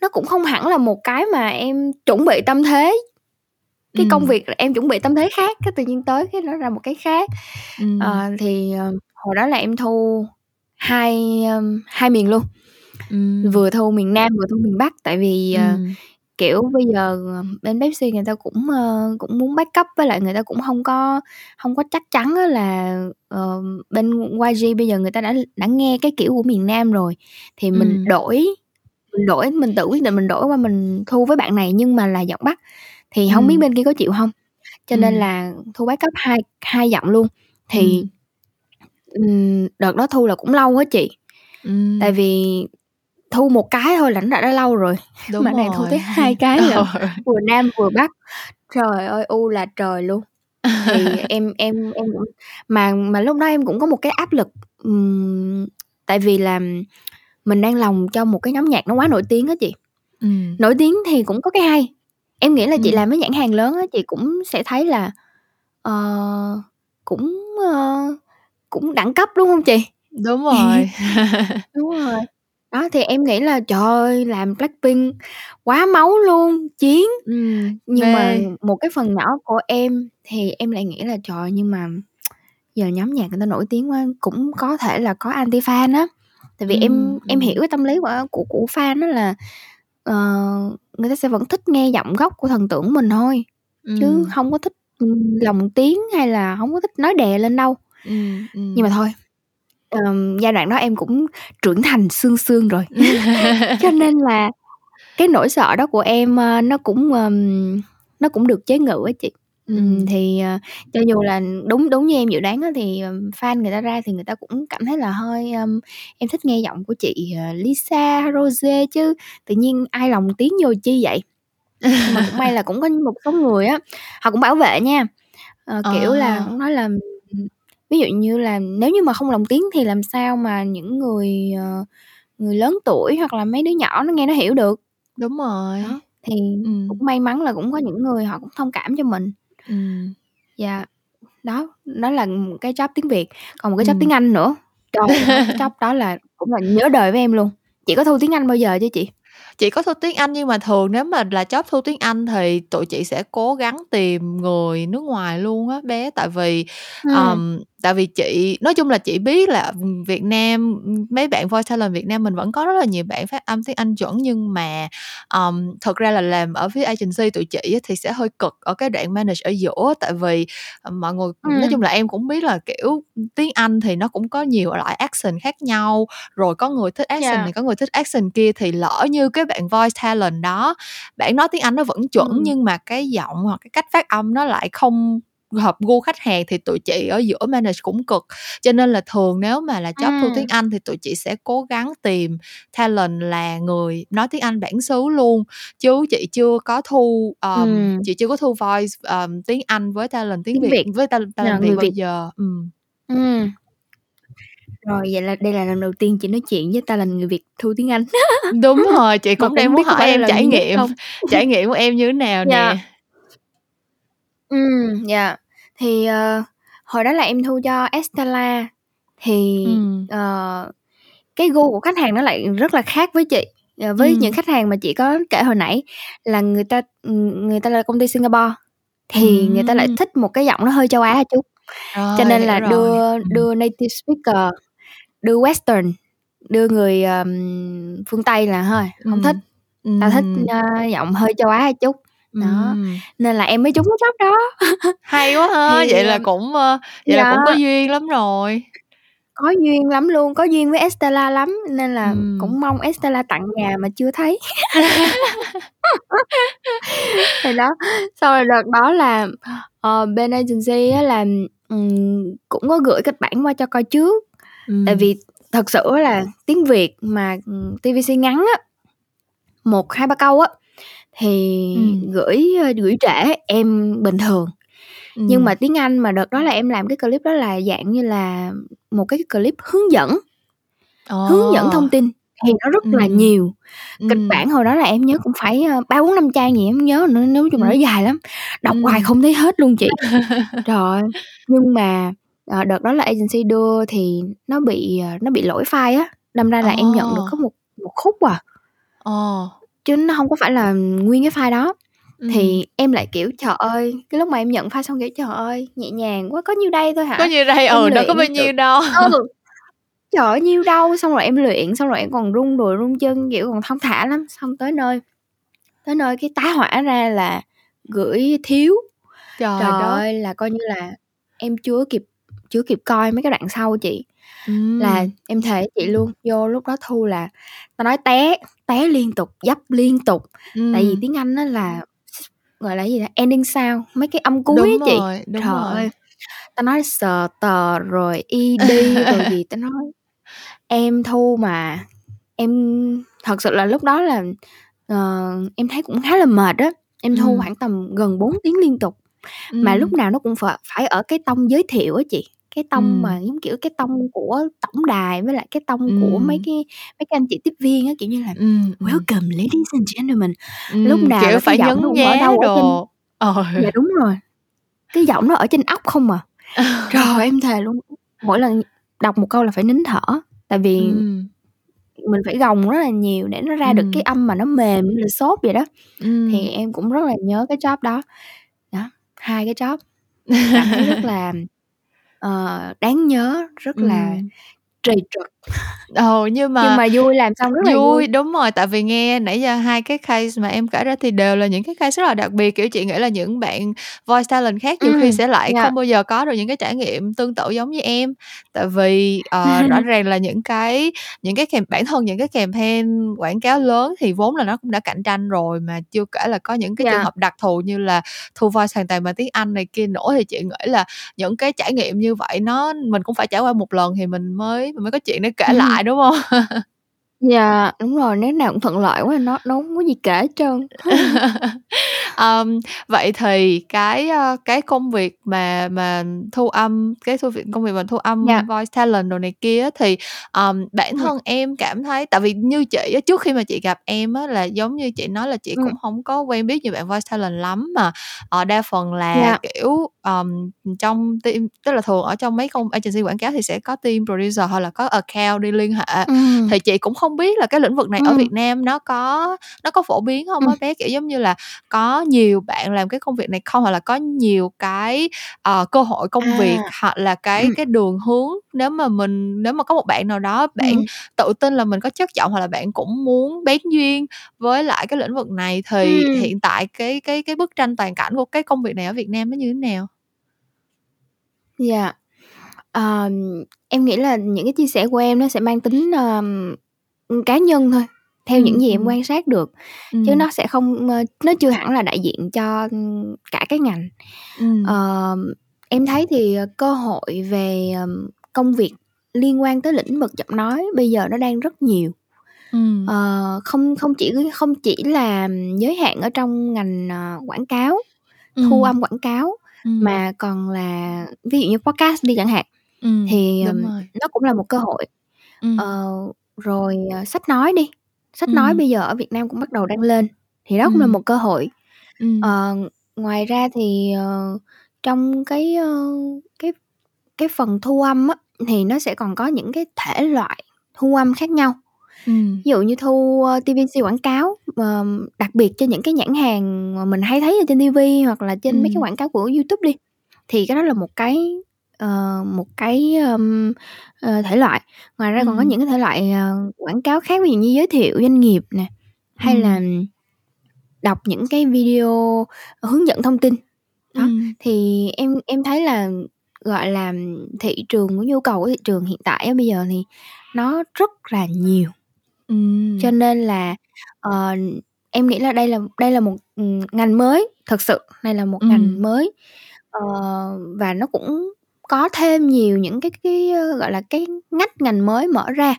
nó cũng không hẳn là một cái mà em chuẩn bị tâm thế. Cái công việc em chuẩn bị tâm thế khác, cái tự nhiên tới cái nó ra một cái khác. Ừm. Ờ, thì, ờ, hồi đó là em thu hai, ưm, hai miền luôn, Ừm. vừa thu miền Nam vừa thu miền Bắc tại vì, ờ, kiểu, bây giờ, ờ, bên Pepsi người ta cũng, ơ, cũng muốn backup với lại người ta cũng hông có hông có chắc chắn là, ờ, bên YG bây giờ người ta đã đã nghe cái kiểu của miền Nam rồi, thì mình Ừm. đổi mình đổi mình tự quyết định mình đổi qua mình thu với bạn này nhưng mà là giọng Bắc, thì hông biết Ừm. bên kia có chịu hông? Cho nên Ừm. là thu backup hai hai giọng luôn. Thì, Ừm. ừm, đợt đó thu là cũng lâu á chị, tại Ừm. vì thu một cái thôi là nó đã đã lâu rồi, Đúng mà này thu rồi. tới hai cái lận, Ờ. vừa Nam vừa Bắc. Trời ơi, u là trời luôn! Thì em em em cũng mà mà lúc đó em cũng có một cái áp lực, ừm, tại vì là mình đang lòng cho một cái nhóm nhạc nó quá nổi tiếng á chị. Ừm. Nổi tiếng thì cũng có cái hay, em nghĩ là chị Ừm. làm với nhãn hàng lớn á, chị cũng sẽ thấy là, ờ, cũng, ơ, cũng đẳng cấp, đúng hông chị? Đúng rồi. Đúng rồi. Đó, thì em nghĩ là, trời ơi, làm Blackpink quá máu luôn, chiến! Ừm, Nhưng mà mê. một cái phần nhỏ của em thì em lại nghĩ là, trời nhưng mà giờ nhóm nhạc người ta nổi tiếng quá, cũng có thể là có anti-fan á. Tại vì Ừm, em em hiểu ừm. cái tâm lý của của của fan á là, ờ, người ta sẽ vẫn thích nghe giọng gốc của thần tượng mình thôi, chứ Ừm. hông có thích, ừm, lồng tiếng hay là hông có thích nói đè lên đâu. Ừm, Nhưng mà thôi, ờm, giai đoạn đó em cũng trưởng thành xương xương rồi, cho nên là cái nỗi sợ đó của em, ơ, nó cũng, ờm, nó cũng được chế ngự á chị. Ừm, Ừm. thì, ờ, cho dù là đúng đúng như em dự đoán á thì, ờm, fan người ta ra thì người ta cũng cảm thấy là hơi, ưm, em thích nghe giọng của chị, ờ, Lisa, Rosé chứ tự nhiên ai lồng tiếng vô chi vậy? Nhưng mà cũng may là cũng có một số người á, họ cũng bảo vệ nha, ờ, kiểu là, Ờ. cũng nói là, ừm, ví dụ như là nếu như mà không lồng tiếng thì làm sao mà những người, ờ, người lớn tuổi hoặc là mấy đứa nhỏ nó nghe nó hiểu được. Đúng rồi. Đó, thì cũng Ừm. may mắn là cũng có những người họ cũng thông cảm cho mình. Ừm. Dạ, đó, đó là một cái job tiếng Việt, còn một cái job Ừm. tiếng Anh nữa. Trời ơi, cái job đó là cũng là nhớ đời với em luôn. Chị có thu tiếng Anh bao giờ chưa chị? Chị có thu tiếng Anh nhưng mà thường nếu mà là job thu tiếng Anh thì tụi chị sẽ cố gắng tìm người nước ngoài luôn á bé, tại vì, Ừm. ờm, tại vì chị nói chung là chị biết là, Việt Nam, mấy bạn voice talent Việt Nam mình vẫn có rất là nhiều bạn phát âm tiếng Anh chuẩn nhưng mà, ờm, thật ra là làm ở phía agency tụi chị thì sẽ hơi cực ở cái đoạn manage ở giữa, tại vì, ờ, mọi người nói Ừm. chung là em cũng biết là, kiểu, tiếng Anh thì nó cũng có nhiều loại accent khác nhau, rồi có người thích accent Yeah. này, có người thích accent kia thì lỡ như cái bạn voice talent đó, bản nói tiếng Anh nó vẫn chuẩn Ừm. nhưng mà cái giọng hoặc cái cách phát âm nó lại không hợp gu khách hàng thì tụi chị ở giữa manage cũng cực. Cho nên là thường nếu mà là job thu tiếng. Anh thì tụi chị sẽ cố gắng tìm talent là người nói tiếng Anh bản xứ luôn, chứ chị chưa có thu, ờm, Ừm. chị chưa có thu voice, ờm, tiếng Anh với talent tiếng Tiếng Việt Việt, với ta là talent Việt người bao Việt. giờ. Ừm. Ừm. Rồi, vậy là đây là lần đầu tiên chị nói chuyện với talent người Việt thu tiếng Anh. Đúng rồi, chị cũng cũng đang muốn hỏi là em trải nghiệm trải nghiệm của em như thế nào Yeah. nè? Ừm, yeah. Thì, ờ, hồi đó là em thu cho Estella, thì, Ừm. ờ, cái gu của khách hàng nó lại rất là khác với chị, ờ, với những Ừm. khách hàng mà chị có kể hồi nãy là người ta, ừm, người ta là công ty Singapore, thì người ta lại Ừm. thích một cái giọng nó hơi châu Á chút. Cho Rồi, nên hiểu là rồi. đưa Ừm. đưa native speaker, đưa Western, đưa người, ờm, phương Tây là thôi, hông thích, Ừm. tao thích, Ừm. ơ, giọng hơi châu Á chút. Đó, nên là em mới trúng cái job đó. Hay quá ha! Thì, Vậy là ờm cũng, ơ, vậy là cũng có duyên lắm rồi. Có duyên lắm luôn, có duyên với Estella lắm, nên là Ừm. cũng mong Estella tặng nhà mà chưa thấy. Thì đó, xong rồi đợt đó là, ờ, bên agency á là, ừm, cũng có gửi kịch bản qua cho coi trước. Tại Ừm. vì thật sự là tiếng Việt mà, TVC ngắn á, 1, 2, 3 câu á, thì Ừm. gửi, ơ, gửi trễ em bình thường. Nhưng mà Ừm. tiếng Anh mà đợt đó là em làm cái clip đó là dạng như là một cái clip hướng dẫn, hướng dẫn thông tin thì nó rất là Ừm. nhiều. Kịch Ừm. bản hồi đó là em nhớ cũng phải, ơ, 3, 4, 5 trang gì em hông nhớ nữa, nói chung là nó Ừm. dài lắm, đọc hoài Ừm. không thấy hết luôn chị. Trời ơi! Nhưng mà, ờ, đợt đó là agency đưa thì nó bị, ờ, nó bị lỗi file á, đâm ra là em nhận được có một một khúc à. Ờ. Chứ nó hông có phải là nguyên cái file đó. Ừm. Thì em lại, kiểu, trời ơi, cái lúc mà em nhận file xong, kiểu, trời ơi, nhẹ nhàng quá, có nhiêu đây thôi Có hả? nhiêu đây, Em ừ, đâu có luyện bao được nhiêu đâu. ừ, trời ơi, nhiêu đâu, xong rồi em luyện, xong rồi em còn run đùi run chân, kiểu, còn thong thả lắm. Xong tới nơi tới nơi cái tá hỏa ra là gửi thiếu. Trời Trời đất! ơi, là coi như là em chưa kịp chưa kịp coi mấy cái đoạn sau chị. Là em với chị luôn, vô lúc đó Thu là ta nói té, té liên tục, dấp liên tục. Tại vì Ừm. tiếng Anh á là gọi là cái gì ta, ending sound, mấy cái âm cuối Đúng á chị. rồi, đúng Trời rồi. ơi, ta nói sờ tờ rồi ed rồi gì ta nói em Thu mà em thật sự là lúc đó là, ờ, em thấy cũng khá là mệt á. Em thu Ừm. khoảng tầm gần 4 tiếng liên tục, mà lúc Ừm. nào nó cũng phải phải ở cái tông giới thiệu á chị, cái tông mà Ừm. giống kiểu cái tông của tổng đài với lại cái tông của mấy Ừm. cái mấy cái anh chị tiếp viên á, kiểu như là Ừm, ừm. "Welcome ladies and gentlemen." Lúc Ừm, nào kiểu, là cái phải giọng nó nhấn cũng ở nhá đâu ở trên đồ. Ờ. dạ đúng rồi, cái giọng nó ở trên óc không à. Trời em thề luôn, mỗi lần đọc một câu là phải nín thở, tại vì Ừm. mình phải gồng rất là nhiều để nó ra được cái Ừm. âm mà nó mềm như là xốp vậy đó. Thì Ừm. em cũng rất là nhớ cái job đó. Đó, 2 cái job cảm thấy rất là, ờ, đáng nhớ, rất là Ừm trầy trật. Ừ, nhưng Nhưng mà mà vui, làm xong rất là vui, vui. đúng rồi, tại vì nghe nãy giờ 2 cái case mà em kể ra thì đều là những cái case rất là đặc biệt. Kiểu, chị nghĩ là những bạn voice talent khác nhiều khi Ừm, sẽ lại yeah. không bao giờ có được những cái trải nghiệm tương tự giống như em. Tại vì, ờ, rõ ràng là những cái những cái cam bản thân những cái campaign quảng cáo lớn thì vốn là nó cũng đã cạnh tranh rồi, mà chưa kể là có những cái trường Yeah. hợp đặc thù như là thu voice hoàn toàn bằng tiếng Anh này kia nữa, thì chị nghĩ là những cái trải nghiệm như vậy nó mình cũng phải trải qua một lần thì mình mới mình mới có chuyện để kể lại, đúng hông? Yeah, đúng rồi, nếu nào cũng thuận lợi quá nó nó hông có gì kể hết trơn. Ờm, vậy thì cái, ơ, cái công việc mà mà thu âm, cái thu việc công việc mà thu Yeah. âm voice talent đồ này kia á, thì, ờm, bản Ừm. thân em cảm thấy tại vì như chị á, trước khi mà chị gặp em á, là giống như chị nói là chị Ừm. cũng hổng có quen biết nhiều bạn voice talent lắm, mà, ờ, đa phần là, Yeah. kiểu, ờm, trong team tức là thường ở trong mấy công agency quảng cáo thì sẽ có team producer hoặc là có account đi liên hệ. Ừm. Thì chị cũng không biết là cái lĩnh vực này ở Ừm. Việt Nam nó có nó có phổ biến hông Ừm. á bé? Kiểu, giống như là có nhiều bạn làm cái công việc này không? Hoặc là có nhiều cái, ờ, cơ hội công việc, À. hoặc là cái Ừm. cái đường hướng nếu mà mình nếu mà có một bạn nào đó bạn Ừm. tự tin là mình có chất giọng, hoặc là bạn cũng muốn bén duyên với lại cái lĩnh vực này, thì Ừm. hiện tại cái cái cái bức tranh toàn cảnh của cái công việc này ở Việt Nam nó như thế nào? Yeah. Ờm, em nghĩ là những cái chia sẻ của em nó sẽ mang tính, ừm, cá nhân thôi, theo những Ừm, gì em quan sát được, chứ Ừm. nó sẽ không, nó chưa hẳn là đại diện cho, cả cái ngành. Ừm. Ờm, em thấy thì, ờ, cơ hội về, công việc liên quan tới lĩnh vực giọng nói bây giờ nó đang rất nhiều. Ừm. Ờ, không không chỉ không chỉ là giới hạn ở trong ngành, ờ, quảng cáo, thu Ừm. âm quảng cáo, Ừm. mà còn là ví dụ như podcast đi chẳng hạn, Ừm, thì, nó cũng là một cơ hội. Ừm. Ờ, rồi, ờ, sách nói đi, sách nói Ừm. bây giờ ở Việt Nam cũng bắt đầu đang lên, thì đó cũng là Ừm. một cơ hội. Ừm. Ờ, ngoài ra thì, ờ, trong cái, ơ, cái cái phần thu âm á, thì nó sẽ còn có những cái thể loại thu âm khác nhau. Ừm. Ví dụ như thu, ơ, TVC quảng cáo, ờm, đặc biệt cho những cái nhãn hàng mà mình hay thấy ở trên ti vi hoặc là trên mấy cái Ừm. quảng cáo của YouTube đi, thì cái đó là một cái, ờ, một cái, ưm, ờ, thể loại. Ngoài ra còn có Ừm. những cái thể loại, ờ, quảng cáo khác, ví dụ như giới thiệu doanh nghiệp nè, hay là Ừm. đọc những cái video hướng dẫn thông tin. Đó, Ừm. thì em em thấy là, gọi là, thị trường của nhu cầu của thị trường hiện tại á bây giờ thì nó rất là nhiều. Cho Ừm. nên là, ờ, em nghĩ là đây là đây là một, ừm, ngành mới, thực sự đây là một Ừm. ngành mới. Ờ, và nó cũng có thêm nhiều những cái cái, ơ, gọi là, cái ngách ngành mới mở ra.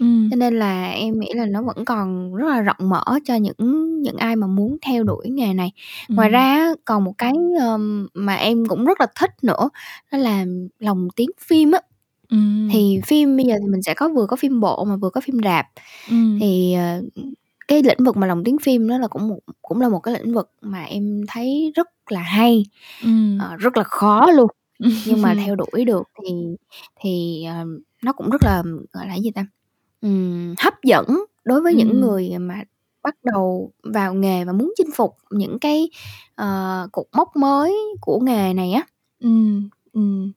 Ừm. Cho nên là em nghĩ là nó vẫn còn rất là rộng mở cho những những ai mà muốn theo đuổi nghề này. Ngoài Ừm. ra còn một cái, ờm, mà em cũng rất là thích nữa, đó là lồng tiếng phim á. Ừm. Thì phim bây giờ thì mình sẽ có vừa có phim bộ mà vừa có phim rạp. Ừm. Thì, ờ, cái lĩnh vực mà lồng tiếng phim đó là cũng một cũng là một cái lĩnh vực mà em thấy rất là hay, Ừm. ờ, rất là khó luôn, nhưng mà theo đuổi được thì thì, ờ, nó cũng rất là, gọi là, gì ta, ừm, hấp dẫn đối với những Ừm. người mà bắt đầu vào nghề và muốn chinh phục những cái, ờ, cột mốc mới của nghề này á. Ừm. Ừm.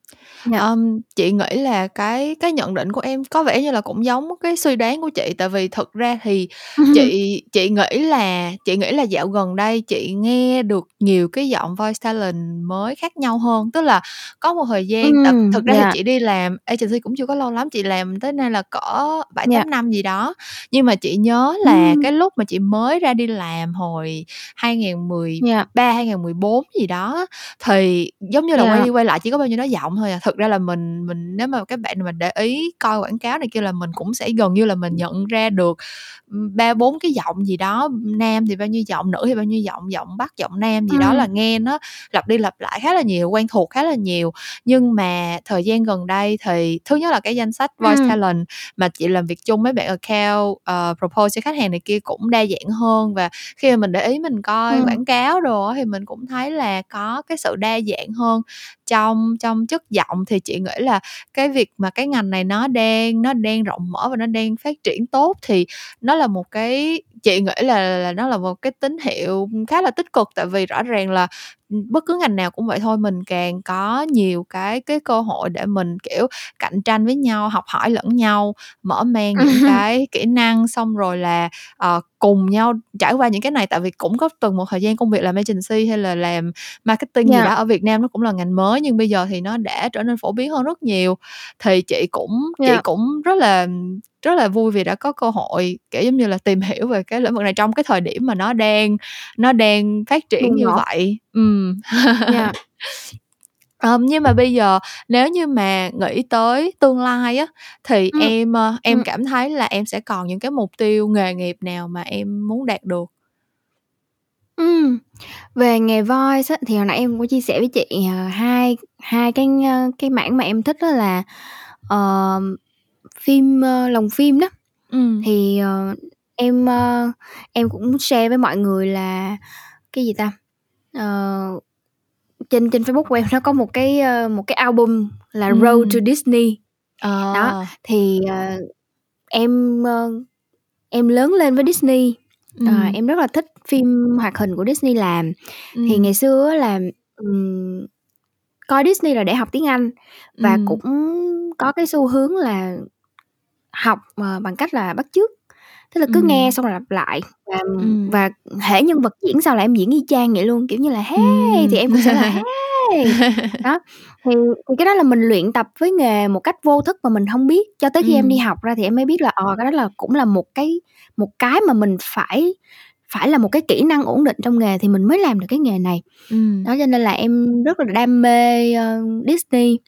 Dạ. Ờm, chị nghĩ là cái cái nhận định của em có vẻ như là cũng giống cái suy đoán của chị, tại vì thực ra thì chị chị nghĩ là chị nghĩ là dạo gần đây chị nghe được nhiều cái giọng voice talent mới khác nhau hơn. Tức là có một thời gian tại Ừm, thực ra thì dạ. chị đi làm agency cũng chưa có lâu lắm, chị làm tới nay là cỡ 7, Dạ. 8 năm gì đó. Nhưng mà chị nhớ là Ừm. cái lúc mà chị mới ra đi làm hồi 2013, Dạ. 2014 gì đó á, thì giống như là quay Dạ. đi quay lại chỉ có bao nhiêu đó giọng thôi à. Thực ra là mình mình nếu mà các bạn mà để ý coi quảng cáo này kia là mình cũng sẽ gần như là mình nhận ra được, 3, 4 cái giọng gì đó, nam thì bao nhiêu giọng, nữ thì bao nhiêu giọng, giọng Bắc, giọng Nam gì đó là nghe nó lặp đi lặp lại khá là nhiều, quen thuộc khá là nhiều. Nhưng mà thời gian gần đây thì thứ nhất là cái danh sách voice Ừm. talent mà chị làm việc chung mấy bạn account, ờ, propose cho khách hàng này kia cũng đa dạng hơn. Và khi mà mình để ý mình coi Ừm. quảng cáo đồ á thì mình cũng thấy là có cái sự đa dạng hơn trong trong chất giọng. Thì chị nghĩ là cái việc mà cái ngành này nó đang nó đang rộng mở và nó đang phát triển tốt thì nó là một cái chị nghĩ là là nó là một cái tín hiệu khá là tích cực. Tại vì rõ ràng là, bất cứ ngành nào cũng vậy thôi, mình càng có nhiều cái cái cơ hội để mình, kiểu, cạnh tranh với nhau, học hỏi lẫn nhau, mở mang những cái kỹ năng, xong rồi là, ờ, cùng nhau trải qua những cái này. Tại vì cũng có từng một thời gian công việc làm agency hay là làm marketing gì Dạ. đó ở Việt Nam nó cũng là ngành mới, nhưng bây giờ thì nó đã trở nên phổ biến hơn rất nhiều. Thì chị cũng chị Dạ. cũng rất là rất là vui vì đã có cơ hội, kiểu, giống như là, tìm hiểu về cái lĩnh vực này trong cái thời điểm mà nó đang nó đang phát triển Bùng như nổ. vậy. Ừm. Dạ. Ờm, nhưng mà bây giờ nếu như mà nghĩ tới tương lai á, thì Ừm. em, ơ, em Ừm. cảm thấy là em sẽ còn những cái mục tiêu nghề nghiệp nào mà em muốn đạt được? Ừm, về nghề voice á, thì hồi nãy em cũng có chia sẻ với chị, ờ, hai hai cái, ơ, cái mảng mà em thích á là, ờ, phim, ơ, lồng phim đó. Ừm. Thì, ờ, em, ơ, em cũng share với mọi người là cái gì ta? Ờ, trên trên Facebook của em nó có một cái, ơ, một cái album là Road to. Disney. Đó, Ờ. thì, ờ, em, ơ, em lớn lên với Disney, ờ, Ừm. em rất là thích phim hoạt hình của Disney làm. Thì Ừm. ngày xưa là, ừm, coi Disney là để học tiếng Anh và Ừm. cũng có cái xu hướng là học, ờ, bằng cách là bắt chước. Tức là cứ nghe Ừm. xong rồi lặp lại và Ừm. và hễ nhân vật diễn sao là em diễn y chang vậy luôn, kiểu như là "Hey!" thì Ừm. em cũng sẽ là "Hey!" Đó, thì thì cái đó là mình luyện tập với nghề một cách vô thức mà mình hông biết, cho tới khi em đi Ừm. học ra thì em mới biết là, ờ, cái đó là cũng là một cái một cái mà mình phải phải là một cái kỹ năng ổn định trong nghề thì mình mới làm được cái nghề này. Ừm. Đó, cho nên là em rất là đam mê, ơ, Disney.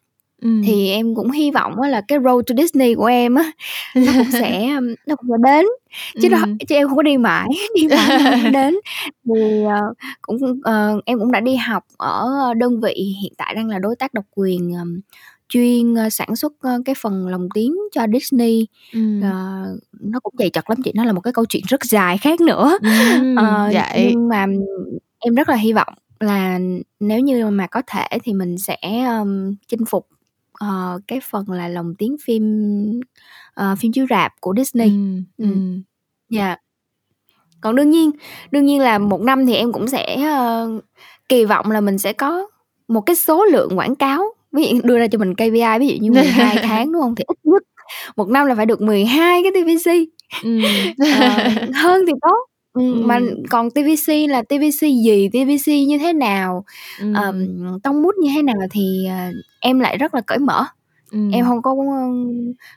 Thì em cũng hy vọng là cái Road to Disney của em á, nó cũng sẽ, nó cũng sẽ đến, chứ đó Ừm. chứ em hông có đi mãi, đi mãi nó hông có đến. Thì, ờ, cũng, ờ, em cũng đã đi học ở đơn vị hiện tại đang là đối tác độc quyền, ờm, chuyên, ơ, sản xuất, ơ, cái phần lồng tiếng cho Disney. Ờ, Ừm. nó cũng dày dặt lắm chị, nó là một cái câu chuyện rất dài khác nữa. Ừm, Ờ, vậy nhưng mà em rất là hy vọng là nếu như mà có thể thì mình sẽ, ờm, chinh phục, ờ, cái phần là lồng tiếng phim, ờ, phim chiếu rạp của Disney. Ừm, Ừm. ừm. Yeah. Còn đương nhiên đương nhiên là một năm thì em cũng sẽ, ơ, kỳ vọng là mình sẽ có một cái số lượng quảng cáo, ví dụ đưa ra cho mình KPI, ví dụ như 12 tháng, đúng hông? Thì ít nhất một năm là phải được 12 cái TVC. Ừm. Ờ, hơn thì tốt. Ừm, mà Ừm. còn TVC là TVC gì, TVC như thế nào, ờm, Ừm. tone mood như thế nào thì, ờ, em lại rất là cởi mở. Em Ừm. hông có, ơ,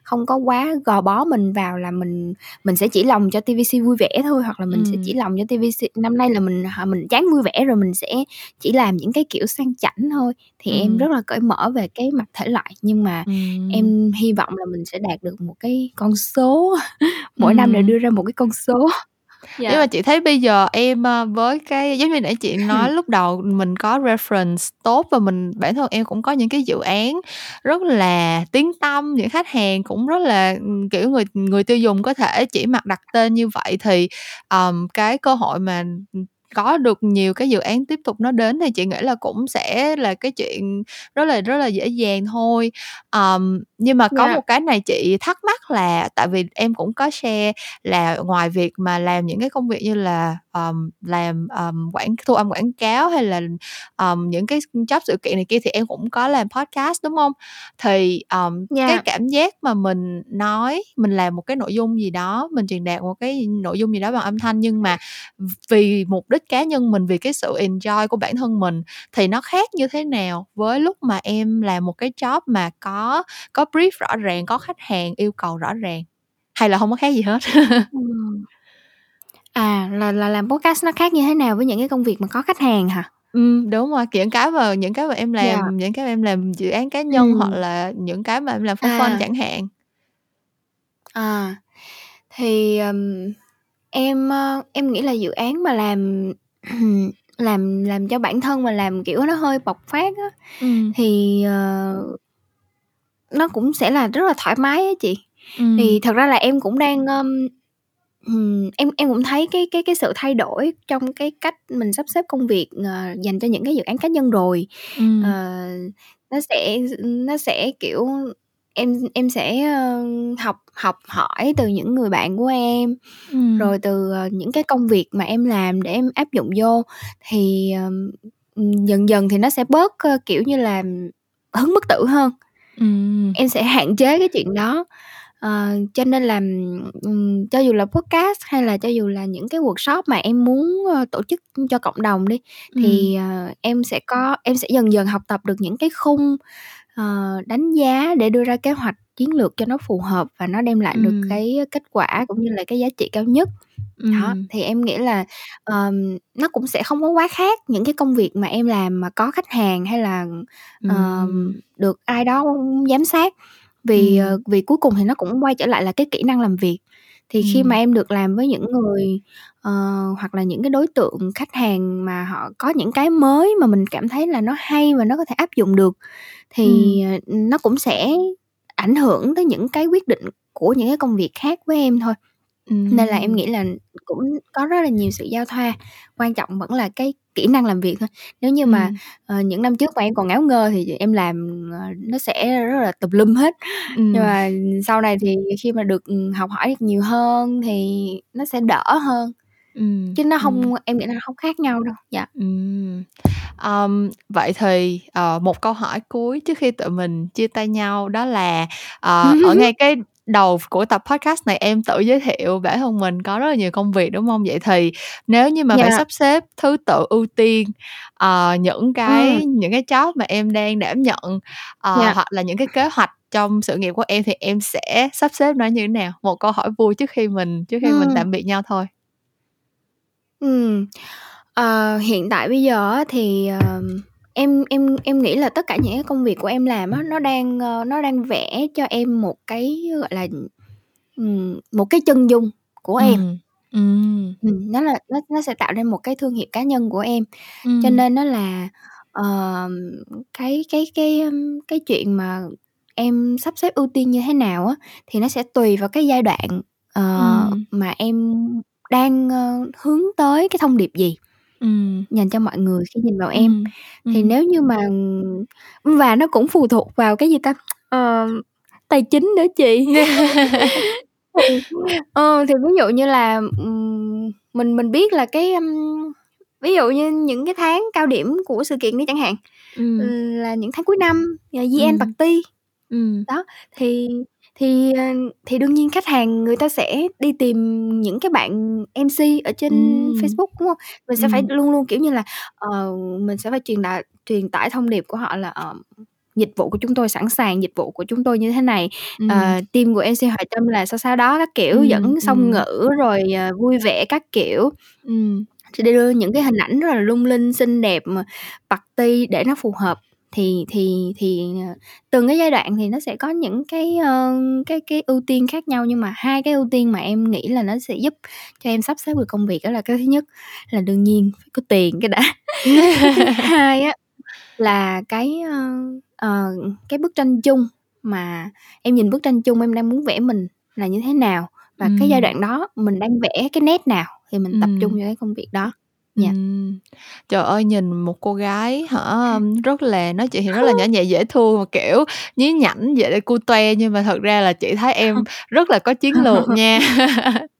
không có quá gò bó mình vào là mình mình sẽ chỉ lòng cho TVC vui vẻ thôi, hoặc là mình sẽ Ừm. chỉ lòng cho TVC năm nay là mình h mình chán vui vẻ rồi mình sẽ chỉ làm những cái kiểu sang chảnh thôi. Thì em Ừm. rất là cởi mở về cái mặt thể loại, nhưng mà Ừm. em hy vọng là mình sẽ đạt được một cái con số, mỗi năm đều Ừm. đưa ra một cái con số. Nhưng mà Yeah. chị thấy bây giờ em, ơ, với cái giống như nãy chị nói lúc đầu mình có reference tốt và mình bản thân em cũng có những cái dự án rất là tiếng tăm, những khách hàng cũng rất là, kiểu, người người tiêu dùng có thể chỉ mặc đặt tên như vậy thì, ờm, cái cơ hội mà, có được nhiều cái dự án tiếp tục nó đến thì chị nghĩ là cũng sẽ là cái chuyện rất là rất là dễ dàng thôi. Ờm, nhưng mà có Dạ. một cái này chị thắc mắc là tại vì em cũng có share là ngoài việc mà làm những cái công việc như là, ờm, làm, ờm, quảng thu âm quảng cáo hay là, ờm, những cái job sự kiện này kia thì em cũng có làm podcast, đúng hông? Thì, ờm, cái Dạ. cảm giác mà mình nói, mình làm một cái nội dung gì đó, mình truyền đạt một cái nội dung gì đó bằng âm thanh nhưng mà vì mục đích cá nhân mình, vì cái sự enjoy của bản thân mình thì nó khác như thế nào với lúc mà em làm một cái job mà có có brief rõ ràng, có khách hàng yêu cầu rõ ràng, hay là hông có khác gì hết? À, là là làm podcast nó khác như thế nào với những cái công việc mà có khách hàng hả? Ừm, đúng rồi, những cái mà những cái mà em Dạ. làm những cái mà em làm dự án cá nhân hoặc Ừm. là những cái mà em làm for fun À. chẳng hạn. À, thì, ừm, em, ơ, em nghĩ là dự án mà làm làm làm cho bản thân mà làm, kiểu, nó hơi bộc phát á, Ừm. thì, ờ nó cũng sẽ là rất là thoải mái á chị. Ừm. Thì thật ra là em cũng đang, ưm, ừm, em em cũng thấy cái cái cái sự thay đổi trong cái cách mình sắp xếp công việc, ờ, dành cho những cái dự án cá nhân rồi. Ừm. Ờ, nó sẽ nó sẽ, kiểu, em em sẽ, ơ, học học hỏi từ những người bạn của em, Ừm. rồi từ, ờ, những cái công việc mà em làm để em áp dụng vô. Thì, ờm, ừm, dần dần thì nó sẽ bớt, ơ, kiểu như là, hứng bất tử hơn. Ừm. Em sẽ hạn chế cái chuyện đó. Ờ, cho nên là, ừm, cho dù là podcast hay là cho dù là những cái workshop mà em muốn, ơ, tổ chức cho cộng đồng đi, Ừm. thì, ờ, em sẽ có em sẽ dần dần học tập được những cái khung, ờ, đánh giá để đưa ra kế hoạch chiến lược cho nó phù hợp và nó đem lại được Ừm. cái kết quả cũng như là cái giá trị cao nhất. Đó, Ừm. thì em nghĩ là, ờm, nó cũng sẽ không có quá khác những cái công việc mà em làm mà có khách hàng hay là, ờm, Ừm. được ai đó giám sát. Vì, ờ, Ừm. vì cuối cùng thì nó cũng quay trở lại là cái kỹ năng làm việc. Thì khi mà Ừm. em được làm với những người, ờ, hoặc là những cái đối tượng khách hàng mà họ có những cái mới mà mình cảm thấy là nó hay và nó có thể áp dụng được, thì, Ừm. ờ, nó cũng sẽ ảnh hưởng tới những cái quyết định của những cái công việc khác với em thôi. Nên là em nghĩ là cũng có rất là nhiều sự giao thoa, quan trọng vẫn là cái kỹ năng làm việc thôi. Nếu như mà, Ừm. ờ, những năm trước mà em còn ngáo ngơ thì em làm, ờ, nó sẽ rất là tùm lum hết. Nhưng Ừm. mà sau này thì khi mà được, ừm, học hỏi được nhiều hơn thì nó sẽ đỡ hơn. Ừm, Chứ nó ừm. hông em nghĩ là nó hông khác nhau đâu. Dạ. Ừm. Ờm, vậy thì, ờ, một câu hỏi cuối trước khi tụi mình chia tay nhau đó là, ờ, ở ngay cái đầu của tập podcast này em tự giới thiệu bản thân mình có rất là nhiều công việc, đúng hông? Vậy thì nếu như mà phải Dạ. sắp xếp thứ tự ưu tiên, ờ, những cái những cái job mà em đang đảm nhận, ờ, Dạ. hoặc là những cái kế hoạch trong sự nghiệp của em thì em sẽ sắp xếp nó như thế nào? Một câu hỏi vui trước khi mình trước khi mình Ừm. tạm biệt nhau thôi. Ừm. Ờ, hiện tại bây giờ á thì, ờm, em em em nghĩ là tất cả những cái công việc của em làm á, nó đang, ơ, nó đang vẽ cho em một cái, gọi là, ừm, một cái chân dung của em. Ừm. Ừm. Ừm, nó là nó nó sẽ tạo nên một cái thương hiệu cá nhân của em. Cho Ừm. nên á là, ờm, cái cái cái, ưm, cái chuyện mà em sắp xếp ưu tiên như thế nào á, thì nó sẽ tùy vào cái giai đoạn, ờ, Ừm. mà em đang, ơ, hướng tới cái thông điệp gì Ừm. dành cho mọi người khi nhìn vào em. Ừm. Thì Ừm. nếu như mà và nó cũng phụ thuộc vào cái gì ta? Ờ, tài chính nữa chị. Ờ, thì ví dụ như là, ừm, mình mình biết là cái, ưm, ví dụ như những cái tháng cao điểm của sự kiện đi chẳng hạn, Ừm. là những tháng cuối năm, là year-end Ừm. party. Ừm. Đó, thì thì, ờ, thì đương nhiên khách hàng người ta sẽ đi tìm những cái bạn MC ở trên Ừm. Facebook, đúng hông? Mình sẽ phải Ừm. luôn luôn, kiểu như là, ờ, mình sẽ phải truyền đạt truyền tải thông điệp của họ là, ờ, dịch vụ của chúng tôi sẵn sàng, dịch vụ của chúng tôi như thế này, Ừm. ờ, team của MC Hoài Tâm là sao sao đó các kiểu, Ừm, dẫn song ừm. ngữ rồi, ờ, vui vẻ các kiểu. Ừm. Sẽ đưa những cái hình ảnh rất là lung linh, xinh đẹp mà party để nó phù hợp. Thì thì thì, ờ, từng cái giai đoạn thì nó sẽ có những cái, ơ, cái cái ưu tiên khác nhau, nhưng mà hai cái ưu tiên mà em nghĩ là nó sẽ giúp cho em sắp xếp được công việc đó là cái thứ nhất là đương nhiên phải có tiền cái đã. Cái hai á là cái, ơ, ờ, cái bức tranh chung mà em nhìn bức tranh chung em đang muốn vẽ mình là như thế nào, và cái giai đoạn đó mình đang vẽ cái nét nào thì mình tập trung vô cái công việc đó. Dạ. Ừm. Trời ơi, nhìn một cô gái hả, rất là nói chuyện thì rất là nhỏ nhẹ dễ thương và, kiểu, nhí nhảnh, dễ cute nhưng mà thật ra là chị thấy em rất là có chiến lược nha.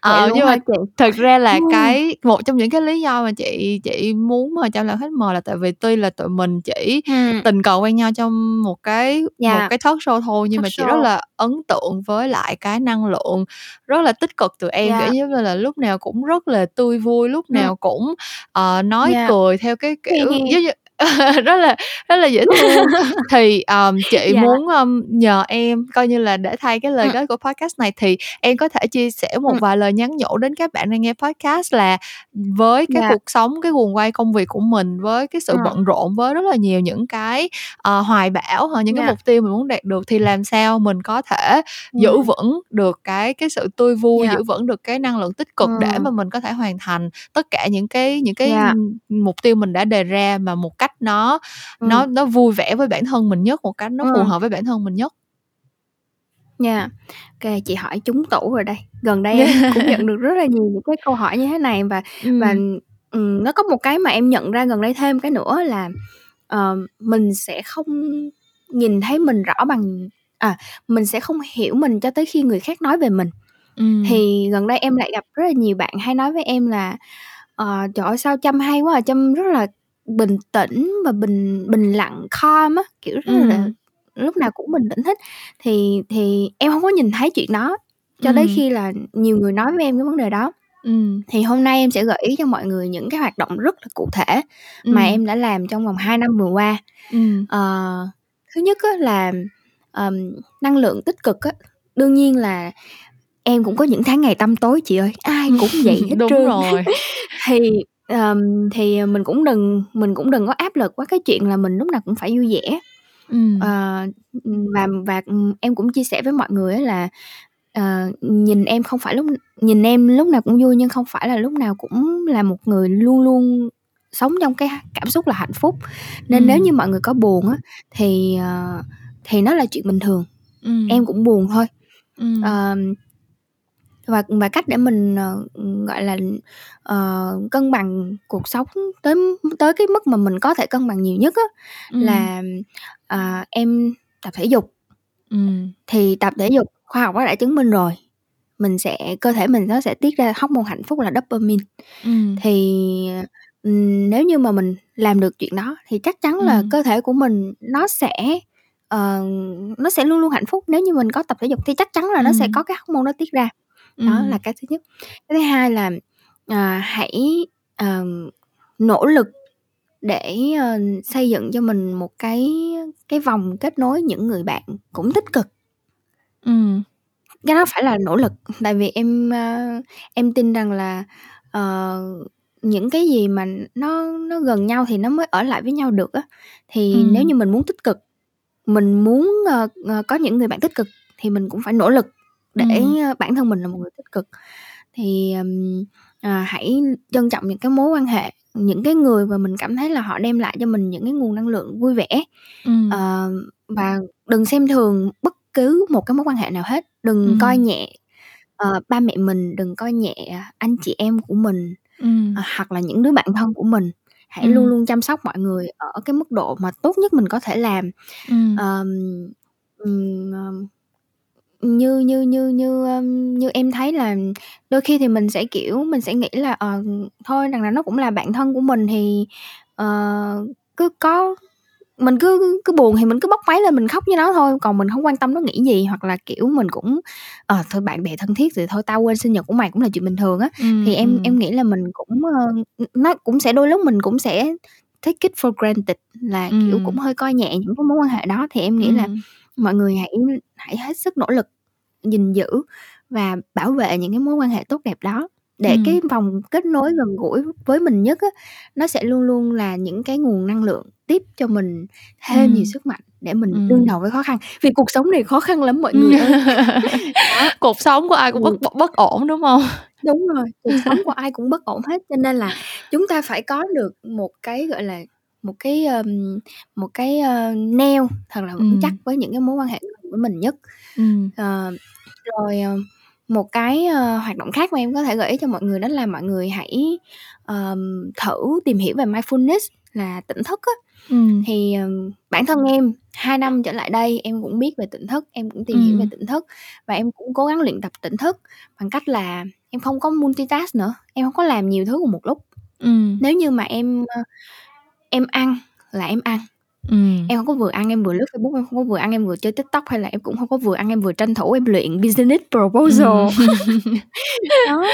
Ờ, nhưng mà chị? thực ra là cái một trong những cái lý do mà chị chị muốn mời Trâm làm khách mời là tại vì tuy là tụi mình chỉ Ừm. tình cờ quen nhau trong một cái một Dạ. cái talk show thôi, nhưng Talk mà chị rất show. là ấn tượng với lại cái năng lượng rất là tích cực từ em, kiểu Dạ. giống như là, lúc nào cũng rất là tươi vui, lúc nào cũng, ờ, nói Dạ. cười theo cái kiểu hi. rất là rất là dễ thương. Thì, ờm, chị Dạ. muốn, ưm, nhờ em coi như là để thay cái lời Ừm. kết của podcast này thì em có thể chia sẻ một Ừm. vài lời nhắn nhủ đến các bạn đang nghe podcast là với cái Dạ. cuộc sống, cái guồng quay công việc của mình, với cái sự Ừm. bận rộn, với rất là nhiều những cái, ờ, hoài bão hoặc những cái Dạ. mục tiêu mình muốn đạt được thì làm sao mình có thể giữ Ừm. vững được cái cái sự tươi vui, Dạ. giữ vững được cái năng lượng tích cực để Ừm. mà mình có thể hoàn thành tất cả những cái những cái, Dạ. mục tiêu mình đã đề ra mà một cách nó nó Ừm. nó vui vẻ với bản thân mình nhất, một cách nó phù Ừm. hợp với bản thân mình nhất. Nha. Ô chị hỏi trúng tủ rồi đây. Gần đây em cũng nhận được rất là nhiều những cái câu hỏi như thế này và và, Ừm. ừm, nó có một cái mà em nhận ra gần đây thêm cái nữa là, ờ, mình sẽ không nhìn thấy mình rõ bằng à, mình sẽ không hiểu mình cho tới khi người khác nói về mình. Ừm. Thì gần đây em lại gặp rất là nhiều bạn hay nói với em là "Ờ, trời ơi, sao Trâm hay quá à, Trâm rất là bình tĩnh và bình bình lặng, calm á, kiểu, rất là lúc nào cũng bình tĩnh hết." Thì thì em hông có nhìn thấy chuyện đó cho tới Ừm. khi là nhiều người nói với em cái vấn đề đó. Ừm. Thì hôm nay em sẽ gợi ý cho mọi người những cái hoạt động rất là cụ thể mà Ừm. em đã làm trong vòng 2 năm vừa qua. Ừm. Ờ, thứ nhất á là, ờm, năng lượng tích cực á, đương nhiên là em cũng có những tháng ngày tăm tối chị ơi, ai cũng vậy hết Đúng trơn. rồi. Thì, ờm, thì mình cũng đừng mình cũng đừng có áp lực quá cái chuyện là mình lúc nào cũng phải vui vẻ. Ừm. Ờ, và và, em cũng chia sẻ với mọi người á là, ờ, nhìn em không phải lúc nhìn em lúc nào cũng vui nhưng không phải là lúc nào cũng là một người luôn luôn sống trong cái cảm xúc là hạnh phúc. Nên nếu Ừm. như mọi người có buồn á thì, ờ, thì nó là chuyện bình thường, Ừm. em cũng buồn thôi. Ừm. Ờm, và và cách để mình, ờ, gọi là, ờ, cân bằng cuộc sống tới tới cái mức mà mình có thể cân bằng nhiều nhất á Ừm. là, à, em tập thể dục. Ừm. Thì tập thể dục khoa học nó đã chứng minh rồi, mình sẽ cơ thể mình nó sẽ tiết ra hormone hạnh phúc là dopamine. Ừm. Thì, ừm, nếu như mà mình làm được chuyện đó thì chắc chắn là Ừm. cơ thể của mình nó sẽ, ờ, nó sẽ luôn luôn hạnh phúc. Nếu như mình có tập thể dục thì chắc chắn là nó sẽ có cái hormone đó tiết ra. Đó là cái thứ nhất. Cái thứ hai là, à, hãy, ờm, nỗ lực để, ơ, xây dựng cho mình một cái cái vòng kết nối những người bạn cũng tích cực. Ừm. Cái đó phải là nỗ lực, tại vì em, ơ, em tin rằng là, ờ, những cái gì mà nó nó gần nhau thì nó mới ở lại với nhau được á. Thì nếu Ừm. như mình muốn tích cực, mình muốn, ờ, có những người bạn tích cực thì mình cũng phải nỗ lực để, ơ, bản thân mình là một người tích cực. Thì, à, hãy trân trọng những cái mối quan hệ, những cái người mà mình cảm thấy là họ đem lại cho mình những cái nguồn năng lượng vui vẻ. Ừm. Ờ, và đừng xem thường bất cứ một cái mối quan hệ nào hết, đừng coi Ừm. nhẹ, ờ, ba mẹ mình, đừng coi nhẹ anh chị em của mình, Ừm. ờ, hoặc là những đứa bạn thân của mình. Hãy luôn Ừm. luôn chăm sóc mọi người ở cái mức độ mà tốt nhất mình có thể làm. Ờm, ừm, ờm, như như như như, ưm, như em thấy là đôi khi thì mình sẽ, kiểu, mình sẽ nghĩ là, ờ, thôi đằng nào nó cũng là bạn thân của mình thì, ờ, cứ có mình cứ cứ buồn thì mình cứ bốc máy lên mình khóc với nó thôi, còn mình hông quan tâm nó nghĩ gì. Hoặc là, kiểu, mình cũng, ờ, thôi bạn bè thân thiết thì thôi tao quên sinh nhật của mày cũng là chuyện bình thường á. Ừm, Thì em ừm. em nghĩ là mình cũng, ơ, ừm, nó cũng sẽ đôi lúc mình cũng sẽ take it for granted là, kiểu, cũng Ừm. hơi coi nhẹ những cái mối quan hệ đó. Thì em nghĩ là Ừm. mọi người hãy hãy hết sức nỗ lực gìn giữ và bảo vệ những cái mối quan hệ tốt đẹp đó, để Ừm. cái vòng kết nối gần gũi với mình nhất á, nó sẽ luôn luôn là những cái nguồn năng lượng tiếp cho mình thêm nhiều Ừm. sức mạnh để mình đương Ừm. đầu với khó khăn. Vì cuộc sống này khó khăn lắm mọi người ơi. Cuộc sống của ai cũng bất bất ổn, đúng hông? Đúng rồi, cuộc sống của ai cũng bất ổn hết, cho nên là chúng ta phải có được một cái, gọi là, một cái, ờm, một cái, ơ, neo thật là vững chắc Ừm. với những cái mối quan hệ với mình nhất. Ừm. Ờ, rồi, ờ một cái, ơ, hoạt động khác mà em có thể gợi ý cho mọi người đó là mọi người hãy, ờm, thử tìm hiểu về mindfulness là tỉnh thức á. Ừm. Thì, ừm, bản thân em 2 năm trở lại đây em cũng biết về tỉnh thức, em cũng tìm hiểu về Ừm. tỉnh thức và em cũng cố gắng luyện tập tỉnh thức bằng cách là em không có multitask nữa, em hông có làm nhiều thứ cùng một lúc. Ừm. Nếu như mà em, ơ, em ăn là em ăn, Ừm. em hông có vừa ăn em vừa lướt Facebook, em không có vừa ăn em vừa chơi TikTok, hay là em cũng hông có vừa ăn em vừa tranh thủ em luyện business proposal. Ừm. Đó,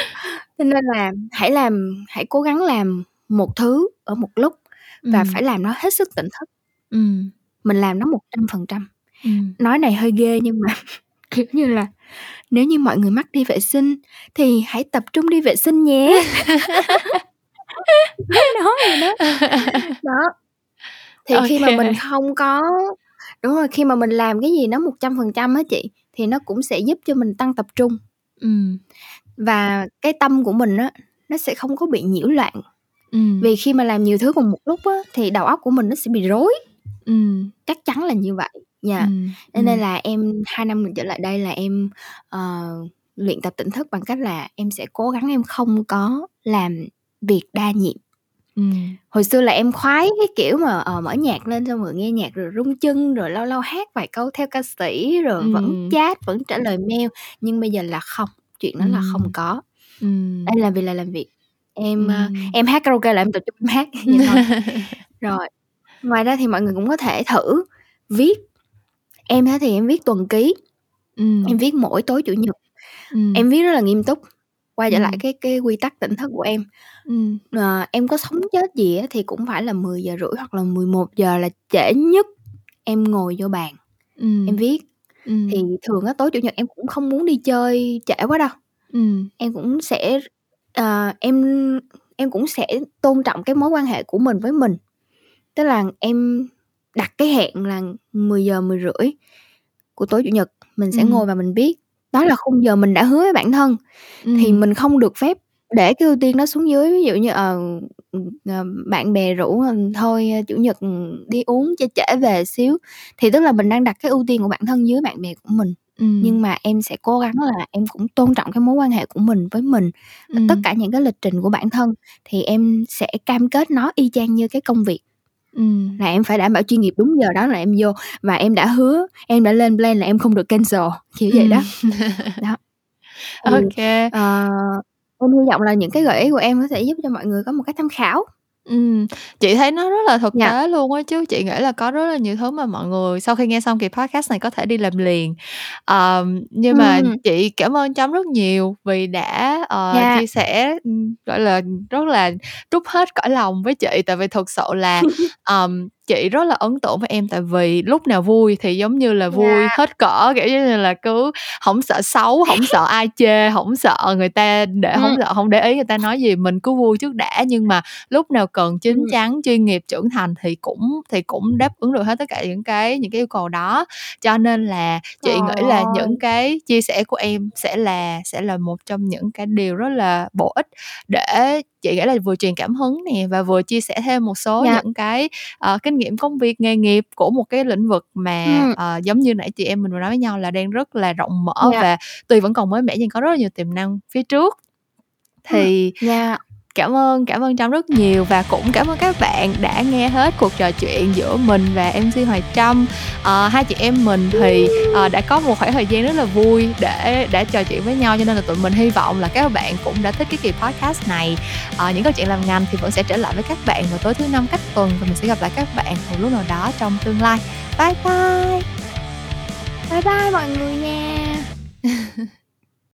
cho nên là hãy làm hãy cố gắng làm một thứ ở một lúc và Ừm. phải làm nó hết sức tỉnh thức. Ừm. Mình làm nó 100%. Ừm. Nói này hơi ghê nhưng mà, kiểu như là, nếu như mọi người mắc đi vệ sinh thì hãy tập trung đi vệ sinh nhé. Nói nói vậy đó. Đó. Thì Ô khi mà mình không có đúng rồi, khi mà mình làm cái gì nó 100% á chị, thì nó cũng sẽ giúp cho mình tăng tập trung. Ừm. Và cái tâm của mình á, nó sẽ không có bị nhiễu loạn. Ừm. Vì khi mà làm nhiều thứ cùng một lúc á, thì đầu óc của mình nó sẽ bị rối. Ừm. Chắc chắn là như vậy. Yeah. Ừm, Cho nên ừm. là em 2 năm trở lại đây là em, ờ, luyện tập tỉnh thức bằng cách là em sẽ cố gắng em không có làm việc đa nhiệm. Ừm. Hồi xưa là em khoái cái kiểu mà, ờ, mở nhạc lên xong rồi nghe nhạc rồi rung chân, rồi lâu lâu hát vài câu theo ca sĩ, rồi vẫn Ừm. chat, vẫn trả lời mail, nhưng bây giờ là không, chuyện đó là không Ừm. có. Ừm. Em làm việc là làm việc. Em, ơ, Ừm. em hát karaoke là em tập trung em hát, vậy thôi. Rồi, ngoài ra thì mọi người cũng có thể thử viết. Em á thì em viết tuần ký, Ừm. em viết mỗi tối Chủ nhật. Ừm. Em viết rất là nghiêm túc. Quay trở lại Ừm. cái cái quy tắc tỉnh thức của em. Ừm. Ờ, em có sống chết gì á thì cũng phải là 10:30 hoặc là 11:00 là trễ nhất em ngồi vô bàn, Ừm. em viết. Ừm. Thì thường á tối Chủ nhật em cũng không muốn đi chơi trễ quá đâu. Ừm. Em cũng sẽ ờ, em em cũng sẽ tôn trọng cái mối quan hệ của mình với mình. Tức là em đặt cái hẹn là 10:00, 10:30 của tối Chủ nhật mình sẽ Ừm. ngồi và mình viết. Đó là khung giờ mình đã hứa với bản thân, thì Ừm. mình không được phép để cái ưu tiên đó xuống dưới. Ví dụ như, ờ, ừm, ờ, bạn bè rủ, ờ, thôi Chủ nhật, ừm, đi uống cho trễ về xíu, thì tức là mình đang đặt cái ưu tiên của bản thân dưới bạn bè của mình. Ừm. Nhưng mà em sẽ cố gắng là em cũng tôn trọng cái mối quan hệ của mình với mình. Và tất Ừm. cả những cái lịch trình của bản thân thì em sẽ cam kết nó y chang như cái công việc. Ừm. Là em phải đảm bảo chuyên nghiệp, đúng giờ đó là em vô và em đã hứa, em đã lên plan là em không được cancel, kiểu vậy đó. Ừm. Đó. Thì, kê. ờ, em hy vọng là những cái gợi ý của em có thể giúp cho mọi người có một cái tham khảo. Ừm, chị thấy nó rất là thực Yeah. tế luôn á chứ. Chị nghĩ là có rất là nhiều thứ mà mọi người sau khi nghe xong kỳ podcast này có thể đi làm liền. Ờm, nhưng mà Ừm. chị cảm ơn Trâm rất nhiều vì đã, ờ, Yeah. chia sẻ, ừm, gọi là, rất là trút hết cõi lòng với chị. Tại vì thực sự là, ờm, chị rất là ấn tượng với em tại vì lúc nào vui thì giống như là vui Yeah. hết cỡ, kiểu như là, cứ hổng sợ xấu, hổng sợ ai chê, hổng sợ người ta để hổng Ừm. sợ hông để ý người ta nói gì, mình cứ vui trước đã. Nhưng mà lúc nào cần chín Ừm. chắn, chuyên nghiệp, trưởng thành thì cũng thì cũng đáp ứng được hết tất cả những cái những cái yêu cầu đó. Cho nên là Trời chị nghĩ là những cái chia sẻ của em sẽ là sẽ là một trong những cái điều rất là bổ ích để chị nghĩ là vừa truyền cảm hứng nè và vừa chia sẻ thêm một số Yeah. những cái, ờ, kinh nghiệm công việc, nghề nghiệp của một cái lĩnh vực mà, ờ, giống như nãy chị em mình vừa nói với nhau là đang rất là rộng mở Yeah. và tuy vẫn còn mới mẻ nhưng có rất là nhiều tiềm năng phía trước. Thì Yeah. Cảm ơn cảm ơn Trâm rất nhiều và cũng cảm ơn các bạn đã nghe hết cuộc trò chuyện giữa mình và MC Hoài Trâm. Ờ, hai chị em mình thì, ờ, đã có một khoảng thời gian rất là vui để để trò chuyện với nhau cho nên là tụi mình hy vọng là các bạn cũng đã thích cái kỳ podcast này. Ờ, những câu chuyện làm ngành thì vẫn sẽ trở lại với các bạn vào tối thứ Năm cách tuần và mình sẽ gặp lại các bạn một lúc nào đó trong tương lai. Bye bye! Bye bye mọi người nha!